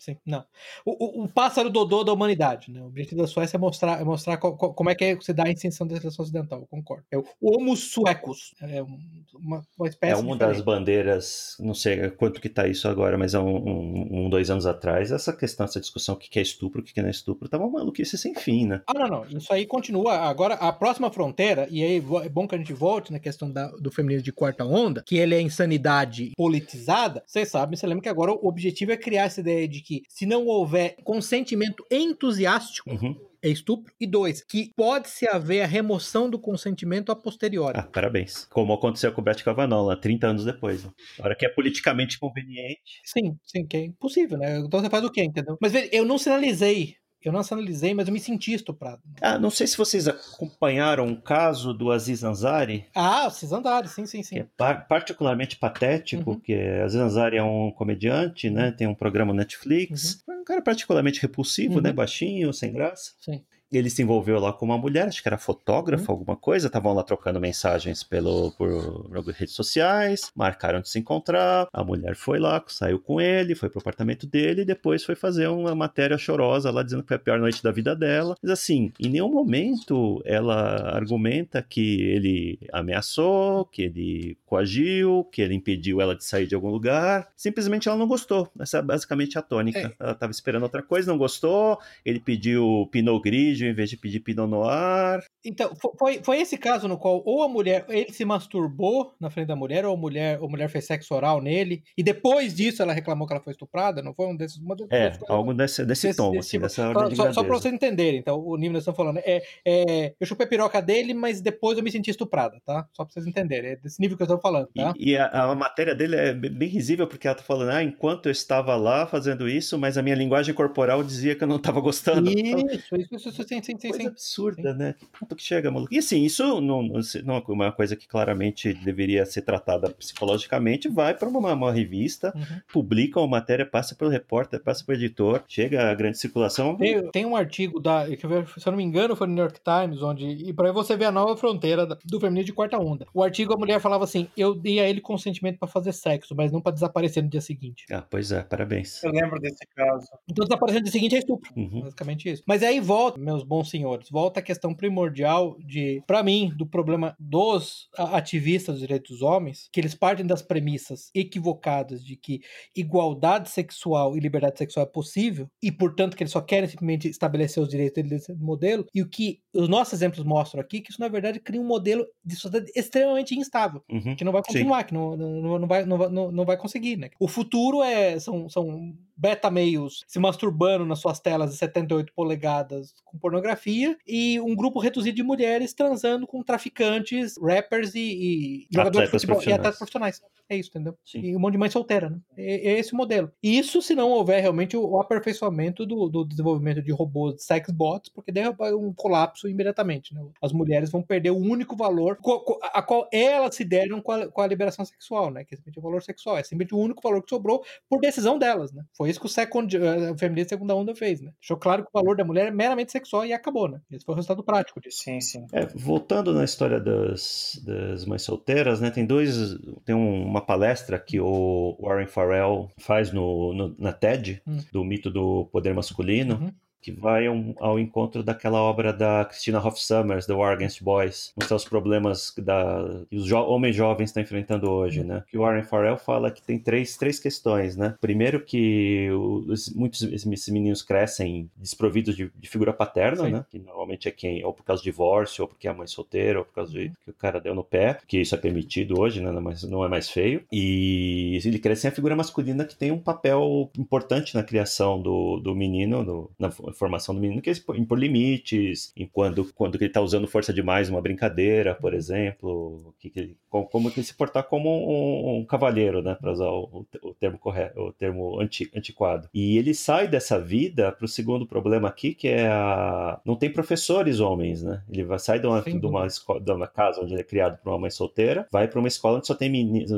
Speaker 3: Sim, não. O, o, o, pássaro dodô da humanidade, né? O objetivo da Suécia é mostrar, é mostrar co, co, como é que se dá a extensão da seleção ocidental, eu concordo. É o Homo suecos, é uma, uma espécie
Speaker 1: É uma diferente. das bandeiras, não sei quanto que tá isso agora, mas há um, um, um, dois anos atrás, essa questão, essa discussão, o que é estupro, o que não é estupro, tava uma maluquice sem fim, né?
Speaker 3: Ah, não, não, isso aí continua. Agora, a próxima fronteira, e aí é bom que a gente volte na questão da, do feminismo de quarta onda, que ele é insanidade politizada, vocês sabem, você lembra que agora o objetivo é criar essa ideia de que se não houver consentimento entusiástico, uhum é estupro. E dois, que pode-se haver a remoção do consentimento a posteriori.
Speaker 1: Ah, parabéns. Como aconteceu com o Brett Kavanaugh lá, 30 anos depois. Né? A hora que é politicamente conveniente.
Speaker 3: Sim, sim, que é impossível, né? Então você faz o quê, entendeu? Mas veja, eu não sinalizei eu não analisei, mas eu me senti estuprado.
Speaker 1: Ah, não sei se vocês acompanharam o caso do Aziz Ansari.
Speaker 3: Ah, Aziz Ansari, sim, sim, sim.
Speaker 1: É particularmente patético, uhum. que Aziz Ansari é um comediante, né? Tem um programa Netflix. Uhum. Um cara particularmente repulsivo, né? uhum. né? Baixinho, sem graça.
Speaker 3: Sim.
Speaker 1: Ele se envolveu lá com uma mulher, acho que era fotógrafa, uhum. alguma coisa, estavam lá trocando mensagens pelo, por, por redes sociais, marcaram de se encontrar, a mulher foi lá, saiu com ele, foi pro apartamento dele e depois foi fazer uma matéria chorosa lá dizendo que foi a pior noite da vida dela. Mas assim, em nenhum momento ela argumenta que ele ameaçou, que ele coagiu, que ele impediu ela de sair de algum lugar. Simplesmente ela não gostou. Essa é basicamente a tônica. É. Ela estava esperando outra coisa, não gostou. Ele pediu Pinot Grigio em vez de pedir Pinot Noir.
Speaker 3: Então, foi, foi esse caso no qual ou a mulher, ele se masturbou na frente da mulher, ou a mulher, ou a mulher fez sexo oral nele, e depois disso ela reclamou que ela foi estuprada, não foi um desses... Uma
Speaker 1: é, algo desse, desse, desse tom, desse assim, tipo. dessa
Speaker 3: só, só, só pra vocês entenderem, então, o nível que nós estamos falando. É, é, eu chupei a piroca dele, mas depois eu me senti estuprada, tá? Só pra vocês entenderem, é desse nível que eu estou falando, tá?
Speaker 1: E, e a, a, matéria dele é bem risível, porque ela tá falando, ah, enquanto eu estava lá fazendo isso, mas a minha linguagem corporal dizia que eu não estava gostando.
Speaker 3: Isso, isso, isso, sim, sim, sim.
Speaker 1: Coisa sim. absurda, sim. né? Que ponto que chega, maluco. E assim, isso não, não é uma coisa que claramente deveria ser tratada psicologicamente, vai para uma, uma, revista, uhum. publica uma matéria, passa pelo repórter, passa pelo editor, chega a grande circulação.
Speaker 3: Tem, tem um artigo da, se eu não me engano, foi no New York Times, onde, e para você ver a nova fronteira do feminino de quarta onda. O artigo, a mulher falava assim, eu dei a ele consentimento para fazer sexo, mas não para desaparecer no dia seguinte.
Speaker 1: Ah, pois é, parabéns.
Speaker 4: Eu lembro desse caso.
Speaker 3: Então desaparecer no dia seguinte é estupro, uhum. basicamente isso. Mas aí volta, meus bons senhores, volta a questão primordial de, para mim, do problema dos ativistas dos direitos dos homens, que eles partem das premissas equivocadas de que igualdade sexual e liberdade sexual é possível, e portanto que eles só querem simplesmente estabelecer os direitos desse modelo, e o que os nossos exemplos mostram aqui, que isso na verdade cria um modelo de sociedade extremamente instável, uhum. que não vai continuar, Sim. que não, não, não, vai, não, não, não vai conseguir, né? O futuro é, são, são beta-meios se masturbando nas suas telas de 78 polegadas com pornografia e um grupo reduzido de mulheres transando com traficantes, rappers e, e jogadores de futebol e atletas profissionais. É isso, entendeu? Sim. E um monte de mãe solteira, né? É, é esse o modelo. Isso se não houver realmente o, o aperfeiçoamento do, do, desenvolvimento de robôs de sex bots, porque daí é um colapso imediatamente, né? As mulheres vão perder o único valor a qual elas se deram com a, com a liberação sexual, né? Que é simplesmente o valor sexual. É simplesmente o único valor que sobrou por decisão delas, né? Foi isso que o, second, eh, o feminismo segunda onda fez, né? Deixou claro que o valor da mulher é meramente sexual e acabou, né? Esse foi o resultado prático disso.
Speaker 4: Sim, sim.
Speaker 1: É, voltando na história das, das mães solteiras, né? Tem dois. Tem um, uma palestra que o Warren Farrell faz no, no na TED, hum. do mito do poder masculino. Uhum que vai ao, encontro daquela obra da Christina Hoff Summers, The War Against Boys, mostrar os problemas da, que os jo homens jovens estão enfrentando hoje, né? Que o Warren Farrell fala que tem três, três questões, né? Primeiro que os, muitos esses meninos crescem desprovidos de, de figura paterna, Sim. né? Que normalmente é quem, ou por causa de divórcio, ou porque é a mãe solteira, ou por causa de que o cara deu no pé, que isso é permitido hoje, né? Mas não é mais feio. E ele cresce sem a figura masculina que tem um papel importante na criação do, do menino, do, na formação do menino, que é impor limites, em quando, quando ele está usando força demais uma brincadeira, por exemplo, que, que, como, que se portar como um, um cavalheiro, né, para usar o, o, termo correto, o termo anti, antiquado. E ele sai dessa vida para o segundo problema aqui, que é a... não tem professores homens, né? Ele vai sair de uma, de uma, escola, de uma casa onde ele é criado por uma mãe solteira, vai para uma escola onde só tem meninos,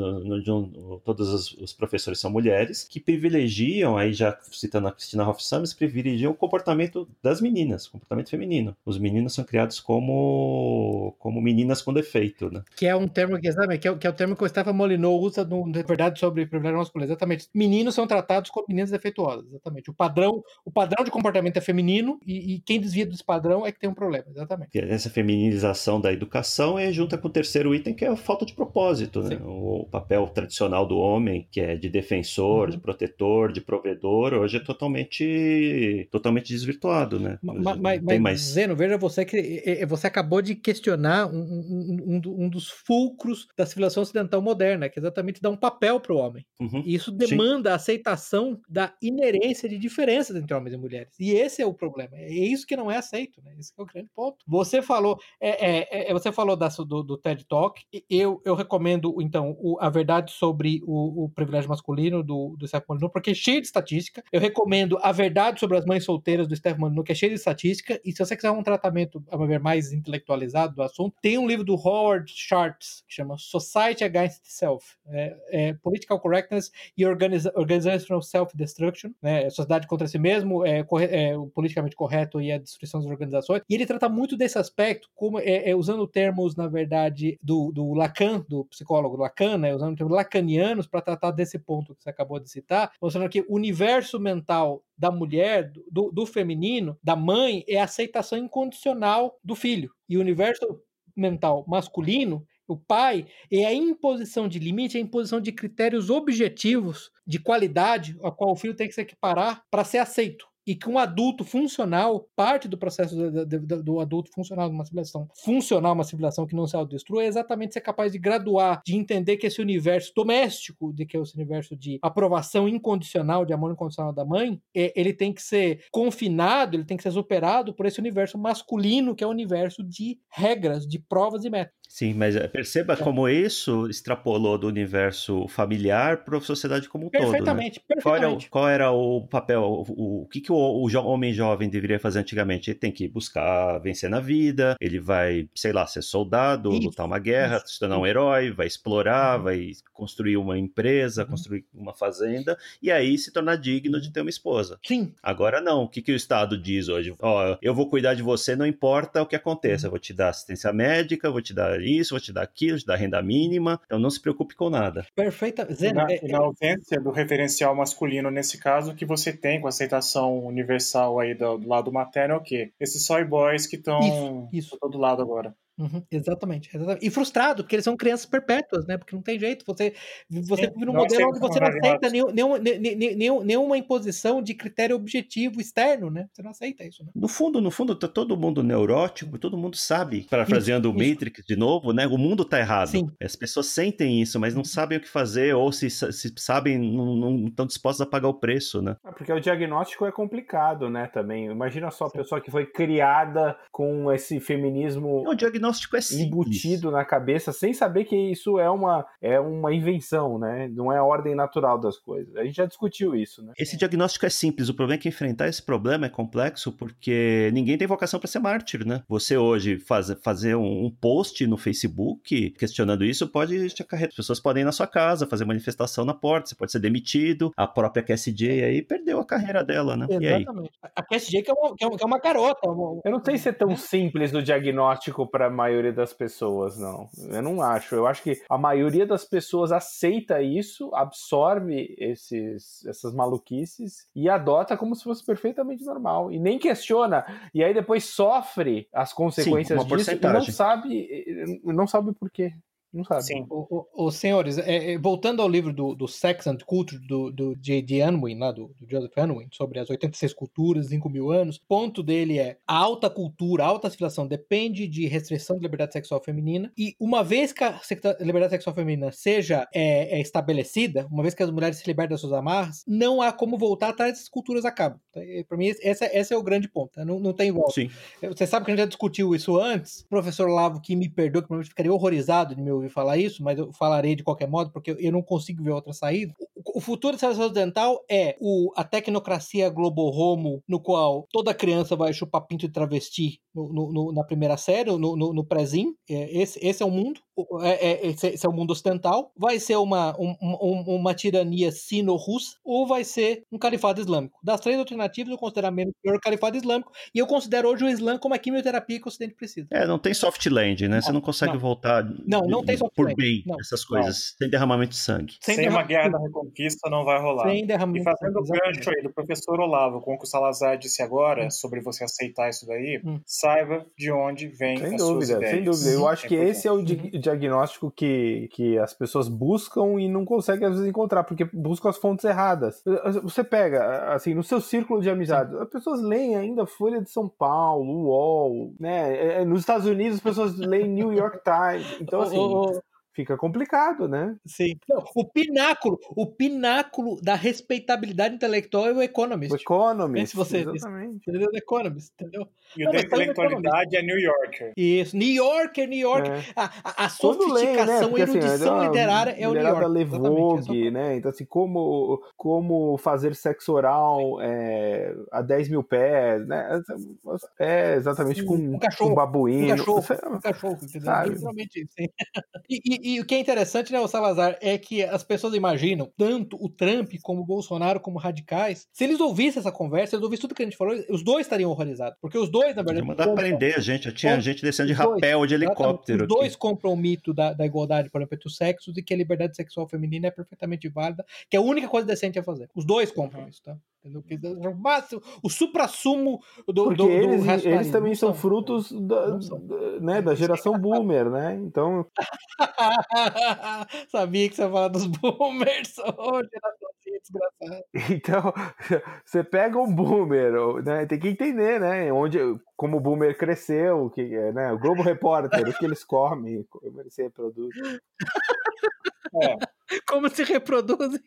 Speaker 1: todos os, os professores são mulheres, que privilegiam, aí já citando a Cristina Hoff Summers, privilegiam o comportamento comportamento das meninas, comportamento feminino. Os meninos são criados como como meninas com defeito, né?
Speaker 3: Que é um termo que, sabe, que, é, que é o termo que o Stefan usa, no, na verdade, sobre privilégio masculino. Exatamente. Meninos são tratados como meninas defeituosas. Exatamente. O padrão, o padrão de comportamento é feminino e, e quem desvia desse padrão é que tem um problema. Exatamente.
Speaker 1: Essa feminização da educação é junta com o terceiro item, que é a falta de propósito, né? O papel tradicional do homem, que é de defensor, uhum. de protetor, de provedor, hoje é totalmente, totalmente desvirtuado, né?
Speaker 3: Mas, mas, mas mais... Zeno, veja você que você acabou de questionar um, um, um, um, dos fulcros da civilização ocidental moderna, que é exatamente dar um papel para o homem. Uhum, e isso demanda sim. a aceitação da inerência de diferenças entre homens e mulheres. E esse é o problema. É isso que não é aceito, né? Esse é o grande ponto. Você falou, é, é, é você falou da, do, do, TED Talk. Eu, eu recomendo, então, o, a verdade sobre o, o privilégio masculino do, do Seth Molyneux, porque é cheio de estatística. Eu recomendo a verdade sobre as mães solteiras Mulheres do Molyneux, que é cheio de estatística, e se você quiser um tratamento, mais intelectualizado do assunto, tem um livro do Howard Schultz, que chama Society Against Self, é, é Political Correctness e Organiz Organizational Self-Destruction, né, sociedade contra si mesmo, é, é, o politicamente correto e a destruição das organizações, e ele trata muito desse aspecto, como é, é usando termos, na verdade, do, do Lacan, do psicólogo Lacan, né, usando termos lacanianos para tratar desse ponto que você acabou de citar, mostrando que o universo mental da mulher, do, do feminino, da mãe, é a aceitação incondicional do filho. E o universo mental masculino o pai é a imposição de limite, é a imposição de critérios objetivos de qualidade a qual o filho tem que se equiparar para ser aceito e que um adulto funcional, parte do processo do, do, do adulto funcional numa civilização funcional, uma civilização que não se autodestrua, é exatamente ser capaz de graduar, de entender que esse universo doméstico, de que é esse universo de aprovação incondicional, de amor incondicional da mãe, é, ele tem que ser confinado, ele tem que ser superado por esse universo masculino, que é o universo de regras, de provas e métodos.
Speaker 1: Sim, mas eh, perceba é. como isso extrapolou do universo familiar para a sociedade como um todo. Né?
Speaker 3: Perfeitamente. Qual
Speaker 1: era, o, qual era o papel, o, o que, que o, o jo homem jovem deveria fazer antigamente? Ele tem que buscar vencer na vida, ele vai, sei lá, ser soldado, isso, lutar uma guerra, isso, se tornar um herói, vai explorar, uhum. vai construir uma empresa, uhum. construir uma fazenda, e aí se tornar digno de ter uma esposa.
Speaker 3: Sim.
Speaker 1: Agora não, o que, que o Estado diz hoje? Ó, eu vou cuidar de você, não importa o que aconteça, uhum. eu vou te dar assistência médica, vou te dar isso, vou te dar aquilo, vou te dar renda mínima. Então não se preocupe com nada.
Speaker 3: Perfeita.
Speaker 4: Zena, na, é, na ausência do referencial masculino, nesse caso, o que você tem com a aceitação universal aí do, do lado materno é o quê? Esses soy boys que estão do todo lado agora.
Speaker 3: Uhum, exatamente, exatamente, E frustrado, porque eles são crianças perpétuas, né? Porque não tem jeito. Você, você vive num modelo onde você não aceita nenhum, nenhum, nenhum, nenhuma imposição de critério objetivo externo, né? Você não aceita isso, né?
Speaker 1: No fundo, no fundo, tá todo mundo neurótico, todo mundo sabe, parafraseando o Matrix de novo, né? O mundo tá errado. Sim. As pessoas sentem isso, mas não uhum. sabem o que fazer, ou se, se sabem, não, não estão dispostos a pagar o preço, né?
Speaker 2: É porque o diagnóstico é complicado, né? Também. Imagina só a Sim. pessoa que foi criada com esse feminismo.
Speaker 1: Não, o diagnóstico diagnóstico é simples.
Speaker 2: embutido na cabeça sem saber que isso é uma, é uma invenção, né? Não é a ordem natural das coisas. A gente já discutiu isso, né?
Speaker 1: Esse diagnóstico é simples. O problema é que enfrentar esse problema é complexo porque ninguém tem vocação para ser mártir, né? Você hoje faz, fazer um, um, post no Facebook questionando isso pode te acarretar. As pessoas podem ir na sua casa, fazer manifestação na porta, você pode ser demitido. A própria KSJ aí perdeu a carreira dela, né?
Speaker 3: Exatamente. A KSJ que é uma, que é uma garota.
Speaker 2: Eu não sei se é tão simples o diagnóstico para maioria das pessoas, não. Eu não acho. Eu acho que a maioria das pessoas aceita isso, absorve esses, essas maluquices e adota como se fosse perfeitamente normal. E nem questiona. E aí depois sofre as consequências Sim, disso e não sabe, não sabe por quê. Não sabe.
Speaker 3: Sim. Os senhores, é, é, voltando ao livro do, do Sex and Culture, do, do J.D. Unwin, lá do, do, Joseph Unwin, sobre as 86 culturas, 5 mil anos, o ponto dele é a alta cultura, a alta civilização depende de restrição de liberdade sexual feminina, e uma vez que a liberdade sexual feminina seja é, é estabelecida, uma vez que as mulheres se libertam das suas amarras, não há como voltar atrás dessas culturas acabam. Tá? Para mim, esse, esse, é o grande ponto. Tá? Não, não tem volta.
Speaker 1: Sim.
Speaker 3: Você sabe que a gente já discutiu isso antes, o professor Lavo, que me perdoa, que provavelmente ficaria horrorizado de me ouvir falar isso, mas eu falarei de qualquer modo, porque eu não consigo ver outra saída. O, futuro da civilização ocidental é o, a tecnocracia globo-homo, no qual toda criança vai chupar pinto de travesti no, no, na primeira série, no, no, no prézinho. É, esse, esse é o mundo. É, é, esse, esse, é o mundo ocidental. Vai ser uma, um, um, uma tirania sino-russa ou vai ser um califado islâmico. Das três alternativas, eu considero menos pior o califado islâmico e eu considero hoje o Islã como a quimioterapia que o Ocidente precisa.
Speaker 1: É, não tem soft land, né? Não, Você não consegue
Speaker 3: não.
Speaker 1: voltar
Speaker 3: não, não tem
Speaker 1: por bem não. essas coisas, sem derramamento de sangue.
Speaker 4: Sem, sem uma guerra da reconquista não vai rolar.
Speaker 3: Sem derramamento
Speaker 4: e fazendo o gancho aí do professor Olavo com o que o Salazar disse agora hum. sobre você aceitar isso daí, hum. saiba de onde vem
Speaker 2: sem
Speaker 4: as
Speaker 2: dúvida,
Speaker 4: suas
Speaker 2: ideias. Sem dúvida, eu acho é que esse é o di diagnóstico que, que as pessoas buscam e não conseguem às vezes encontrar, porque buscam as fontes erradas. Você pega, assim, no seu círculo de amizade, as pessoas leem ainda Folha de São Paulo, UOL, né? É, nos Estados Unidos as pessoas leem New York Times. Então, assim. Oh. Fica complicado, né?
Speaker 3: Sim. Não, o pináculo, o pináculo da respeitabilidade intelectual é o Economist.
Speaker 2: O Economist,
Speaker 3: Se você
Speaker 2: exatamente.
Speaker 3: entendeu? O Economist, entendeu?
Speaker 4: E o da intelectualidade é New Yorker.
Speaker 3: Isso, New Yorker, New York.
Speaker 2: É.
Speaker 3: A, a, a
Speaker 2: Todo lê, né?
Speaker 3: sofisticação,
Speaker 2: Porque, assim,
Speaker 3: erudição
Speaker 2: a
Speaker 3: literária é o New
Speaker 2: mulherada
Speaker 3: York.
Speaker 2: lê
Speaker 3: Exatamente, esse é
Speaker 2: né? Então, assim, como, como fazer sexo oral é, a 10 mil pés, né? É, exatamente,
Speaker 3: Sim,
Speaker 2: com
Speaker 3: um cachorro,
Speaker 2: um babuíno.
Speaker 3: Um cachorro,
Speaker 2: é-
Speaker 3: um cachorro, entendeu?
Speaker 2: Sabe?
Speaker 3: Literalmente isso. hein? E, e- e o que é interessante, né, o Salazar, é que as pessoas imaginam, tanto o Trump como o Bolsonaro como radicais, se eles ouvissem essa conversa, eles ouvissem tudo que a gente falou, os dois estariam horrorizados. Porque os dois, na verdade.
Speaker 1: mandar prender a gente. Eu tinha gente descendo de
Speaker 3: dois,
Speaker 1: rapel de helicóptero.
Speaker 3: Os dois
Speaker 1: aqui.
Speaker 3: compram o mito da, da igualdade, por exemplo, entre os sexos e que a liberdade sexual feminina é perfeitamente válida, que é a única coisa decente a fazer. Os dois compram
Speaker 4: Uhum.
Speaker 3: isso, tá? Entendeu? Que o máximo- o supra-sumo do,
Speaker 2: Porque
Speaker 3: do, do
Speaker 2: eles, eles
Speaker 3: racionalismo.
Speaker 2: também
Speaker 3: Não
Speaker 2: são frutos da,
Speaker 3: são.
Speaker 2: né, da geração boomer, né? Então,
Speaker 3: Sabia que você ia falar dos boomers.
Speaker 2: Então você pega um boomer, né? Tem que entender, né? Onde, como o boomer cresceu, o que, é, né? O Globo Repórter, o que eles comem, como eles se reproduzem.
Speaker 4: É,
Speaker 3: Como se reproduzem.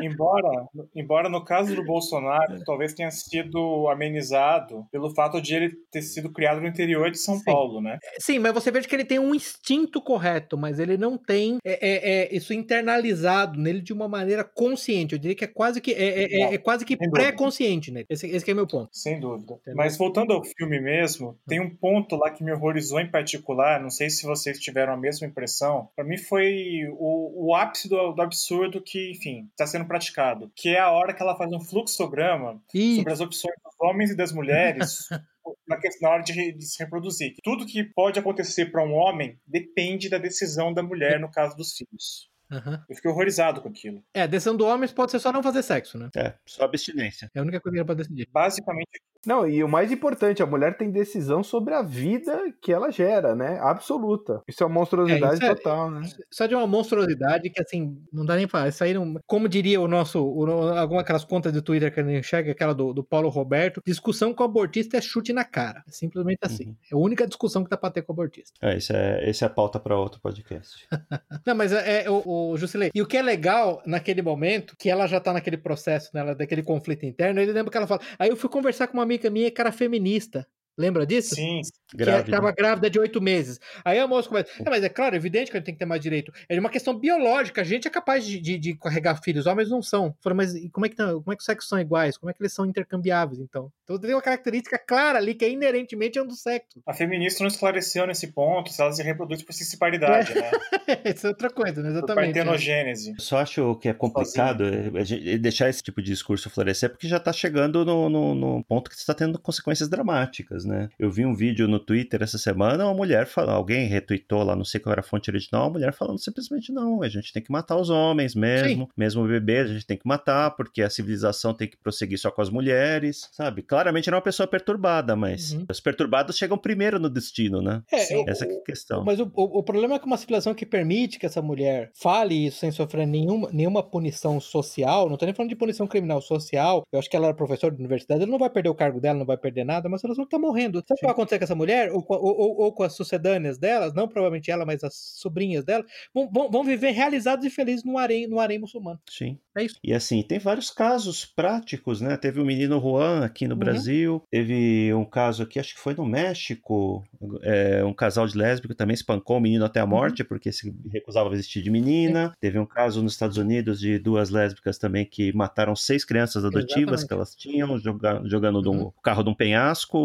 Speaker 4: embora, embora no caso do Bolsonaro, talvez tenha sido amenizado pelo fato de ele ter sido criado no interior de São
Speaker 3: Sim.
Speaker 4: Paulo, né?
Speaker 3: Sim, mas você vê que ele tem um instinto correto, mas ele não tem é, é, é, isso internalizado nele de uma maneira consciente. Eu diria que é quase que é, é- é- é quase que pré-consciente nele. Esse, esse é meu ponto.
Speaker 4: Sem dúvida.
Speaker 3: Entendeu?
Speaker 4: Mas voltando ao filme mesmo, tem um ponto lá que me horrorizou em particular, não sei se vocês tiveram a mesma impressão, Pra mim foi o, o ápice do, do absurdo que, enfim, está sendo praticado, que é a hora que ela faz um fluxograma
Speaker 3: E
Speaker 4: sobre as opções dos homens e das mulheres na, que- na hora de, de se reproduzir. Tudo que pode acontecer para um homem depende da decisão da mulher no caso dos filhos.
Speaker 3: Aham.
Speaker 4: Eu fiquei horrorizado com aquilo.
Speaker 3: É, decisão do homem pode ser só não fazer sexo, né?
Speaker 1: É, só abstinência.
Speaker 3: É a única coisa que ele pode decidir.
Speaker 4: Basicamente,
Speaker 2: Não, e o mais importante, a mulher tem decisão sobre a vida que ela gera, né? Absoluta. Isso é uma monstruosidade
Speaker 3: É, isso é-
Speaker 2: total, né?
Speaker 3: Só de uma monstruosidade que, assim, não dá nem pra falar. Isso aí, não... como diria o nosso, o, alguma aquelas contas de Twitter que a gente enxerga, aquela do, do Paulo Roberto, discussão com o abortista é chute na cara. É simplesmente assim.
Speaker 1: Uhum.
Speaker 3: É a única discussão que dá pra ter com o abortista.
Speaker 1: É, isso é, esse é a pauta para outro podcast.
Speaker 3: Não, mas é, é o, Jusilei. E o que é legal naquele momento, que ela já tá naquele processo, né, ela- daquele conflito interno, ele lembra que ela fala. Aí eu fui conversar com uma amiga minha que era feminista. Lembra disso?
Speaker 4: sim,
Speaker 3: Que
Speaker 1: Grávida.
Speaker 3: estava grávida de oito meses. Aí a moça começa. "É, mas é claro, é evidente que a gente tem que ter mais direito. É uma questão biológica. A gente é capaz de, de, de carregar filhos, homens não são. Fala, mas e como é, que, tá- como é que os sexos são iguais? Como é que eles são intercambiáveis, então? Então tem uma característica clara ali que é inerentemente é um do sexo.
Speaker 4: a feminista não esclareceu nesse ponto se ela se reproduz por cisparidade, né?
Speaker 3: Isso é outra coisa, né?
Speaker 4: Por
Speaker 3: Exatamente. né?
Speaker 4: partenogênese.
Speaker 1: Eu só acho que é complicado é, a gente deixar esse tipo de discurso florescer, porque já está chegando no, no- no ponto que está tendo consequências dramáticas, né? Eu vi um vídeo no Twitter essa semana, uma mulher falando, alguém retweetou lá, não sei qual era a fonte original, uma mulher falando simplesmente não, a gente tem que matar os homens mesmo, mesmo bebês a gente tem que matar, porque a civilização tem que prosseguir só com as mulheres, sabe? Claramente era uma pessoa perturbada, mas
Speaker 3: Uhum.
Speaker 1: os perturbados chegam primeiro no destino, né?
Speaker 3: É,
Speaker 4: Sim.
Speaker 3: o-
Speaker 1: Essa é a questão.
Speaker 3: Mas o, o, o problema é que uma civilização que permite que essa mulher fale isso sem sofrer nenhuma, nenhuma punição social, não tô nem falando de punição criminal social, eu acho que ela era professora de universidade, ela não vai perder o cargo dela, não vai perder nada, mas ela só tá morrendo. Sabe o que vai acontecer com essa mulher? Ou, ou, ou- ou com as sucedâneas delas, não provavelmente ela, mas as sobrinhas dela, vão, vão, vão viver realizados e felizes no harém, no harém muçulmano.
Speaker 1: Sim.
Speaker 3: É isso.
Speaker 1: E assim, tem vários casos práticos, né? Teve o menino Juan aqui no
Speaker 3: Uhum.
Speaker 1: Brasil, teve um caso aqui, acho que foi no México, é, um casal de lésbico também espancou o menino até a
Speaker 3: Uhum.
Speaker 1: morte porque se recusava a vestir de menina. Teve um caso nos Estados Unidos de duas lésbicas também que mataram seis crianças adotivas
Speaker 3: Exatamente.
Speaker 1: que elas tinham, joga- jogando do
Speaker 3: Uhum.
Speaker 1: carro de um penhasco,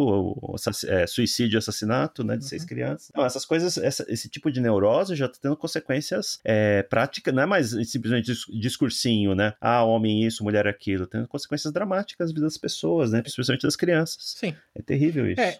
Speaker 1: o é, suicídio e assassinato, né, de seis
Speaker 3: Uhum.
Speaker 1: crianças. Então, essas coisas, essa- esse tipo de neurose já está tendo consequências é, práticas, não é mais simplesmente dis- discursinho, né? Ah, homem isso, mulher aquilo, tendo consequências dramáticas na vida das pessoas, né? Especialmente das crianças.
Speaker 3: Sim.
Speaker 1: É terrível isso.
Speaker 3: É,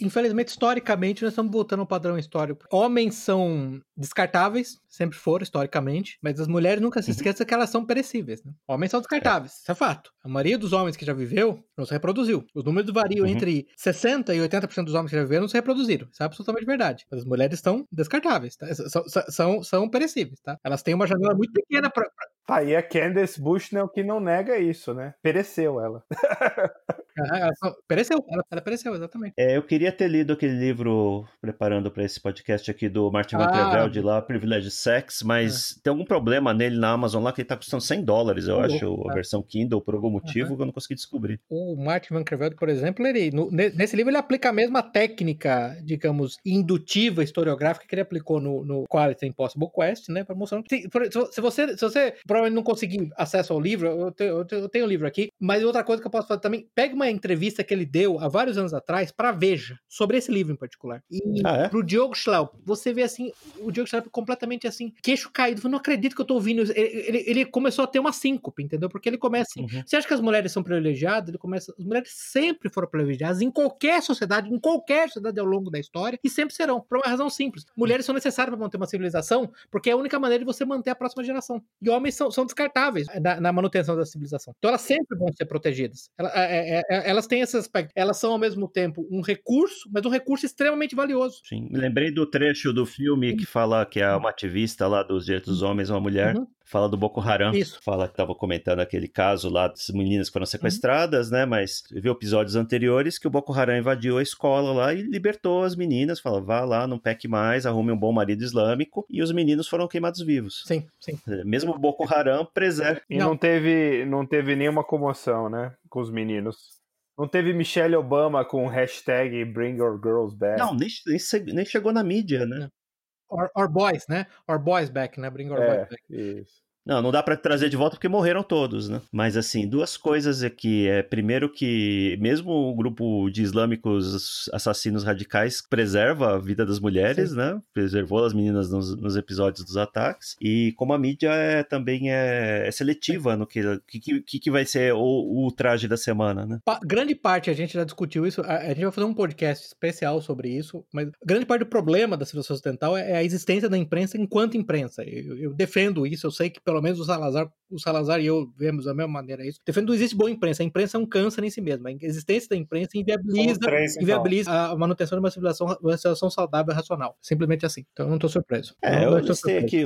Speaker 3: infelizmente, historicamente, nós estamos voltando ao padrão histórico. Homens são descartáveis, sempre foram, historicamente, mas as mulheres nunca se
Speaker 1: Uhum.
Speaker 3: esqueçam que elas são perecíveis. Né? Homens são descartáveis, isso é fato. A maioria dos homens que já viveu não se reproduziu. Os números variam
Speaker 1: Uhum.
Speaker 3: entre 60% e 80% dos homens que já viveram não se reproduziram. Isso é absolutamente verdade. Mas as mulheres estão descartáveis, tá? são, são, são, são perecíveis. Tá? Elas têm uma janela muito pequena para
Speaker 2: Tá, e a Candace Bushnell que não nega isso, né? Pereceu ela.
Speaker 3: Ela pereceu, ela, ela pereceu, exatamente.
Speaker 1: É, eu queria ter lido aquele livro preparando para esse podcast aqui do Martin Van Creveld lá, Privilege Sex, mas é. tem algum problema nele na Amazon lá que ele tá custando 100 dólares, eu acho, a versão Kindle, por algum motivo, uhum. que eu não consegui descobrir.
Speaker 3: O Martin Van Creveld, por exemplo, ele, no, nesse livro ele aplica a mesma técnica, digamos, indutiva historiográfica que ele aplicou no, no Quality Impossible Quest, né, para mostrar que se você, se você provavelmente não conseguir acesso ao livro, eu tenho, eu tenho o livro aqui, mas outra coisa que eu posso fazer também, pegue uma entrevista que ele deu há vários anos atrás para Veja, sobre esse livro em particular. E ah, é? pro Diogo Schlaup, você vê assim, o Diogo Schlaup completamente assim, queixo caído, eu não acredito que eu tô ouvindo ele, ele, ele, começou a ter uma síncope, entendeu? Porque ele começa assim, uhum. você acha que as mulheres são privilegiadas? Ele começa, as mulheres sempre foram privilegiadas em qualquer sociedade, em qualquer sociedade ao longo da história, e sempre serão, por uma razão simples. Mulheres são necessárias para manter uma civilização, porque é a única maneira de você manter a próxima geração. E homens são, são descartáveis na, na manutenção da civilização. Então elas sempre vão ser protegidas. Elas, é, é, é, elas têm esse aspecto. Elas são ao mesmo tempo um recurso, mas um recurso extremamente valioso.
Speaker 1: Sim, lembrei do trecho do filme que fala que é uma ativista lá dos direitos dos homens, uma mulher, uhum fala do Boko Haram. Isso. Fala que estava comentando aquele caso lá das meninas que foram uhum. sequestradas, uhum. né? Mas viu episódios anteriores que o Boko Haram invadiu a escola lá e libertou as meninas. Fala, vá lá, não peque mais, arrume um bom marido islâmico. E os meninos foram queimados vivos.
Speaker 3: Sim, sim.
Speaker 1: Mesmo o Boko Haram preserva.
Speaker 2: E não. não teve, não teve nenhuma comoção, né? Com os meninos. Não teve Michelle Obama com hashtag Bring Your Girls Back.
Speaker 1: Não, nem, nem, nem chegou na mídia, né?
Speaker 3: Or, or, Boys, né? Or Boys Back, né? Bring Our
Speaker 2: é,
Speaker 3: Boys Back.
Speaker 2: Isso.
Speaker 1: Não, não dá para trazer de volta porque morreram todos, né? Mas assim, duas coisas aqui. É primeiro que mesmo o grupo de islâmicos assassinos radicais preserva a vida das mulheres, Sim. né? Preservou as meninas nos, nos, episódios dos ataques. E como a mídia é, também é, é seletiva no que, que, que vai ser o, o traje da semana, né?
Speaker 3: Pa grande parte, a gente já discutiu isso, a, a, gente vai fazer um podcast especial sobre isso, mas grande parte do problema da situação ocidental é, é a existência da imprensa enquanto imprensa. Eu, eu defendo isso, eu sei que pelo pelo menos o Salazar, o Salazar e eu vemos da mesma maneira isso. Defendo que existe boa imprensa. A imprensa é um câncer em si mesma. A existência da imprensa inviabiliza, três, então. inviabiliza a manutenção de uma civilização, uma civilização saudável e racional. Simplesmente assim. Então eu não estou surpreso.
Speaker 1: É,
Speaker 3: eu,
Speaker 1: eu listei aqui,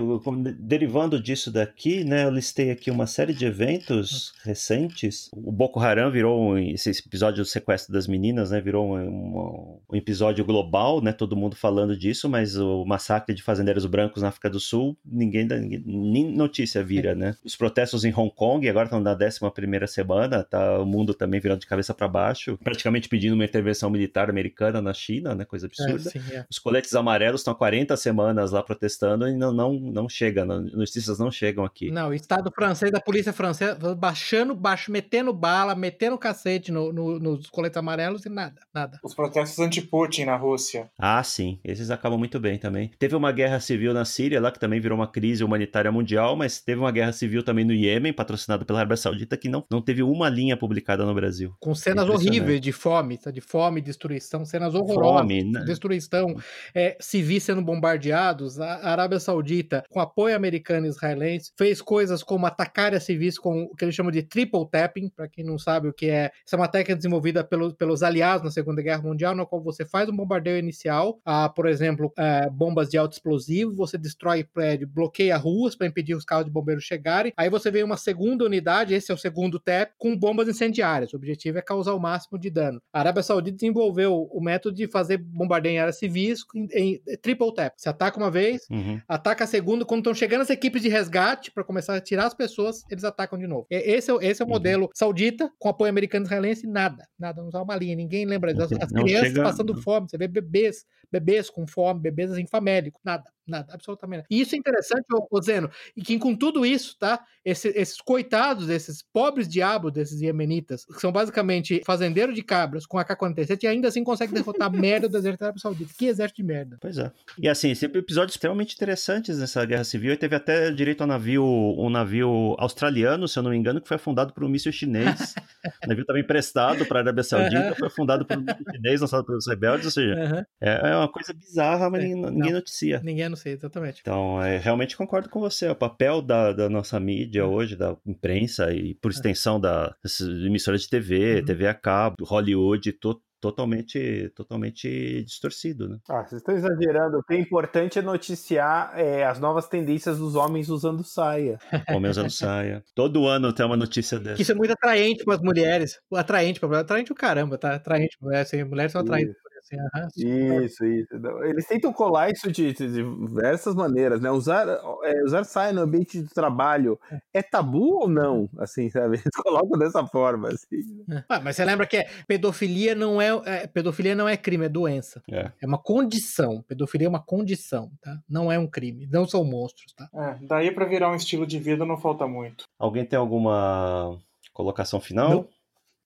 Speaker 1: derivando disso daqui, né? Eu listei aqui uma série de eventos hum. recentes. O Boko Haram virou esse episódio do sequestro das meninas, né? Virou um, um, um episódio global, né? Todo mundo falando disso, mas o massacre de fazendeiros brancos na África do Sul, ninguém, ninguém nem notícia vira, né? Os protestos em Hong Kong agora estão na 11 primeira semana, tá o mundo também virando de cabeça para baixo, praticamente pedindo uma intervenção militar americana na China, né? Coisa absurda. É, sim, é. Os coletes amarelos estão há 40 semanas lá protestando e não, não, não chega, notícias não chegam aqui.
Speaker 3: Não, o Estado francês, da polícia francesa, baixando, baixo, metendo bala, metendo cacete no, no, nos coletes amarelos e nada, nada.
Speaker 4: Os protestos anti-Putin na Rússia.
Speaker 1: Ah, sim, esses acabam muito bem também. Teve uma guerra civil na Síria lá, que também virou uma crise humanitária mundial, mas teve uma guerra civil também no Iêmen, patrocinada pela Arábia Saudita, que não, não teve uma linha publicada no Brasil.
Speaker 3: Com cenas horríveis de fome, tá? de fome, destruição, cenas horrorosas, fome, né? destruição, é, civis sendo bombardeados. A Arábia Saudita, com apoio americano e israelense, fez coisas como atacar a civis com o que eles chamam de triple tapping, para quem não sabe o que é. Essa é uma técnica desenvolvida pelos, pelos aliados na Segunda Guerra Mundial, na qual você faz um bombardeio inicial, a, por exemplo, é, bombas de alto explosivo, você destrói prédio, bloqueia ruas para impedir os carros de bombeiros chegarem. Aí você vê uma segunda unidade, esse é o segundo TEP, com bombas incendiárias. O objetivo é causar o máximo de dano. A Arábia Saudita desenvolveu o método de fazer bombardeio em áreas civis em, em, em triple tap. Você ataca uma vez, uhum. ataca a segunda, quando estão chegando as equipes de resgate para começar a tirar as pessoas, eles atacam de novo. Esse é, esse é o uhum. modelo saudita, com apoio americano e israelense, nada. Nada, não usa uma linha, ninguém lembra. As, as crianças chega... passando fome, você vê bebês, bebês com fome, bebês assim, famélicos, nada. Nada, absolutamente nada. E isso é interessante, ô, Zeno, e que com tudo isso, tá? Esse, esses coitados, esses pobres diabos desses iemenitas, que são basicamente fazendeiros de cabras com AK-47 e ainda assim conseguem derrotar a merda do exército Arábia Saudita. Que exército de merda.
Speaker 1: Pois é. E assim, sempre episódios extremamente interessantes nessa guerra civil. E teve até direito a navio, um navio australiano, se eu não me engano, que foi afundado por um míssil chinês. o navio estava emprestado para a Arábia Saudita, uhum. foi afundado por um míssil chinês lançado pelos rebeldes. Ou seja, uhum. é, é, uma coisa bizarra, mas é. ninguém, ninguém noticia.
Speaker 3: Ninguém não sei, exatamente.
Speaker 1: Então, é, realmente concordo com você. O papel da, da nossa mídia uhum. hoje, da imprensa e, por é. extensão, das emissoras de TV, uhum. TV a cabo, Hollywood, to, totalmente, totalmente distorcido, né?
Speaker 2: Ah, vocês estão exagerando. O que é importante é noticiar é, as novas tendências dos homens usando saia.
Speaker 1: Homem usando saia. Todo ano tem uma notícia dessa.
Speaker 3: Que isso é muito atraente para as mulheres. Atraente para atraente o caramba, tá? Atraente para mulheres. Assim, mulheres são atraentes. Assim, aham,
Speaker 2: Isso, isso. Eles tentam colar isso de, de diversas maneiras, né? Usar, é, usar saia no ambiente de trabalho é tabu ou não? Assim, sabe? Eles colocam dessa forma, assim.
Speaker 3: Ah, mas você lembra que é- pedofilia não é, é- pedofilia não é crime, é doença.
Speaker 1: É.
Speaker 3: É uma condição. Pedofilia é uma condição, tá? Não é um crime. Não são monstros, tá?
Speaker 4: É, daí pra virar um estilo de vida não falta muito.
Speaker 1: Alguém tem alguma colocação final?
Speaker 3: Não.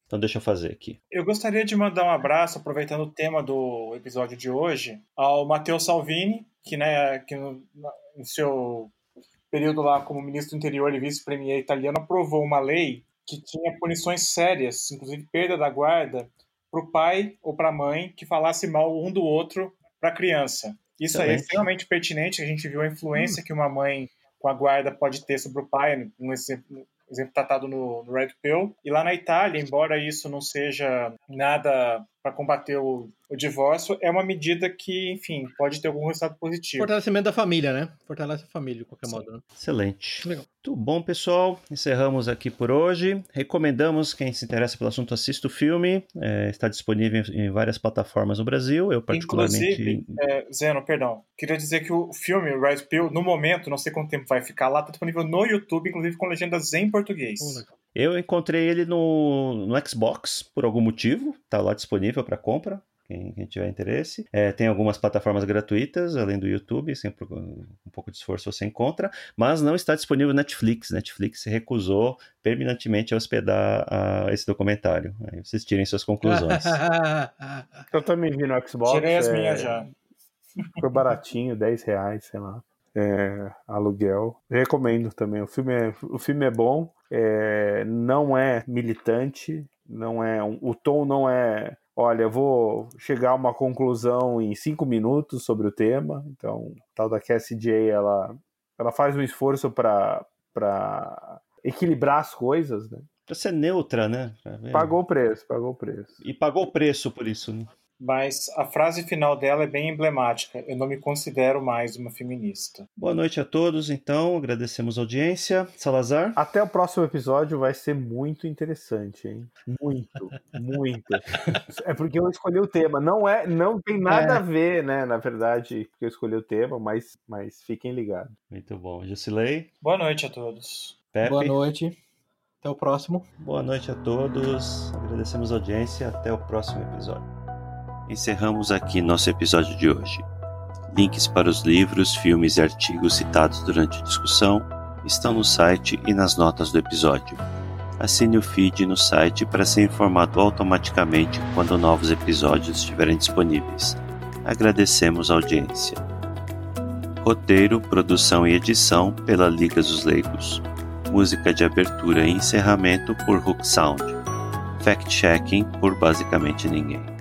Speaker 1: Então deixa eu fazer aqui.
Speaker 4: Eu gostaria de mandar um abraço, aproveitando o tema do episódio de hoje, ao Matteo Salvini, que, né, que no, na- no seu período lá como ministro do interior e vice-premier italiano aprovou uma lei que tinha punições sérias, inclusive perda da guarda, para o pai ou para a mãe que falasse mal um do outro para a criança. Isso aí é extremamente pertinente, a gente viu a influência que uma mãe com a guarda pode ter sobre o pai, um exemplo, exemplo tratado no, no Red Pill. E lá na Itália, embora isso não seja nada para combater o, o divórcio, é uma medida que, enfim, pode ter algum resultado positivo.
Speaker 3: Fortalecimento da família, né? Fortalece a família, de qualquer
Speaker 4: Sim.
Speaker 3: modo. Né?
Speaker 1: Excelente.
Speaker 3: Legal.
Speaker 1: Muito bom, pessoal. Encerramos aqui por hoje. Recomendamos, quem se interessa pelo assunto, assista o filme. É, está disponível em, várias plataformas no Brasil. Eu, particularmente.
Speaker 4: Inclusive, é, Zeno, perdão, queria dizer que o filme Red Pill, no momento, não sei quanto tempo vai ficar lá, está disponível no YouTube, inclusive com legendas em português.
Speaker 3: Legal.
Speaker 1: Eu encontrei ele no, no Xbox, por algum motivo. Tá lá disponível para compra. Quem, quem tiver interesse. É, tem algumas plataformas gratuitas, além do YouTube, sempre com um pouco de esforço você encontra, mas não está disponível no Netflix. Netflix recusou permanentemente a hospedar esse documentário. Aí vocês tirem suas conclusões.
Speaker 2: Eu também vi no Xbox.
Speaker 4: Tirei as
Speaker 2: é,
Speaker 4: minhas já.
Speaker 2: Foi baratinho, 10 reais, sei lá. É, aluguel. Recomendo também. O filme é, o filme é bom, é, não é militante, não é o tom não é. Olha, eu vou chegar a uma conclusão em cinco minutos sobre o tema. Então, tal da Cassie J, ela, ela faz um esforço para equilibrar as coisas, né?
Speaker 1: Pra ser neutra, né?
Speaker 2: Pagou o preço, pagou o preço.
Speaker 1: E pagou o preço por isso. Né?
Speaker 4: Mas a frase final dela é bem emblemática. Eu não me considero mais uma feminista.
Speaker 1: Boa noite a todos, então. Agradecemos a audiência. Salazar?
Speaker 2: Até o próximo episódio vai ser muito interessante, hein? Muito, muito. É porque eu escolhi o tema. Não é, não tem nada
Speaker 3: É.
Speaker 2: a ver, né? Na verdade, porque eu escolhi o tema, mas, mas fiquem ligados.
Speaker 1: Muito bom. Jusilei?
Speaker 4: Boa noite a todos.
Speaker 1: Pepe?
Speaker 3: Boa noite. Até o próximo.
Speaker 1: Boa noite a todos. Agradecemos a audiência. Até o próximo episódio. Encerramos aqui nosso episódio de hoje. Links para os livros, filmes e artigos citados durante a discussão estão no site e nas notas do episódio. Assine o feed no site para ser informado automaticamente quando novos episódios estiverem disponíveis. Agradecemos a audiência. Roteiro, produção e edição pela Liga dos Leigos. Música de abertura e encerramento por Hook Sound. Fact-checking por basicamente ninguém.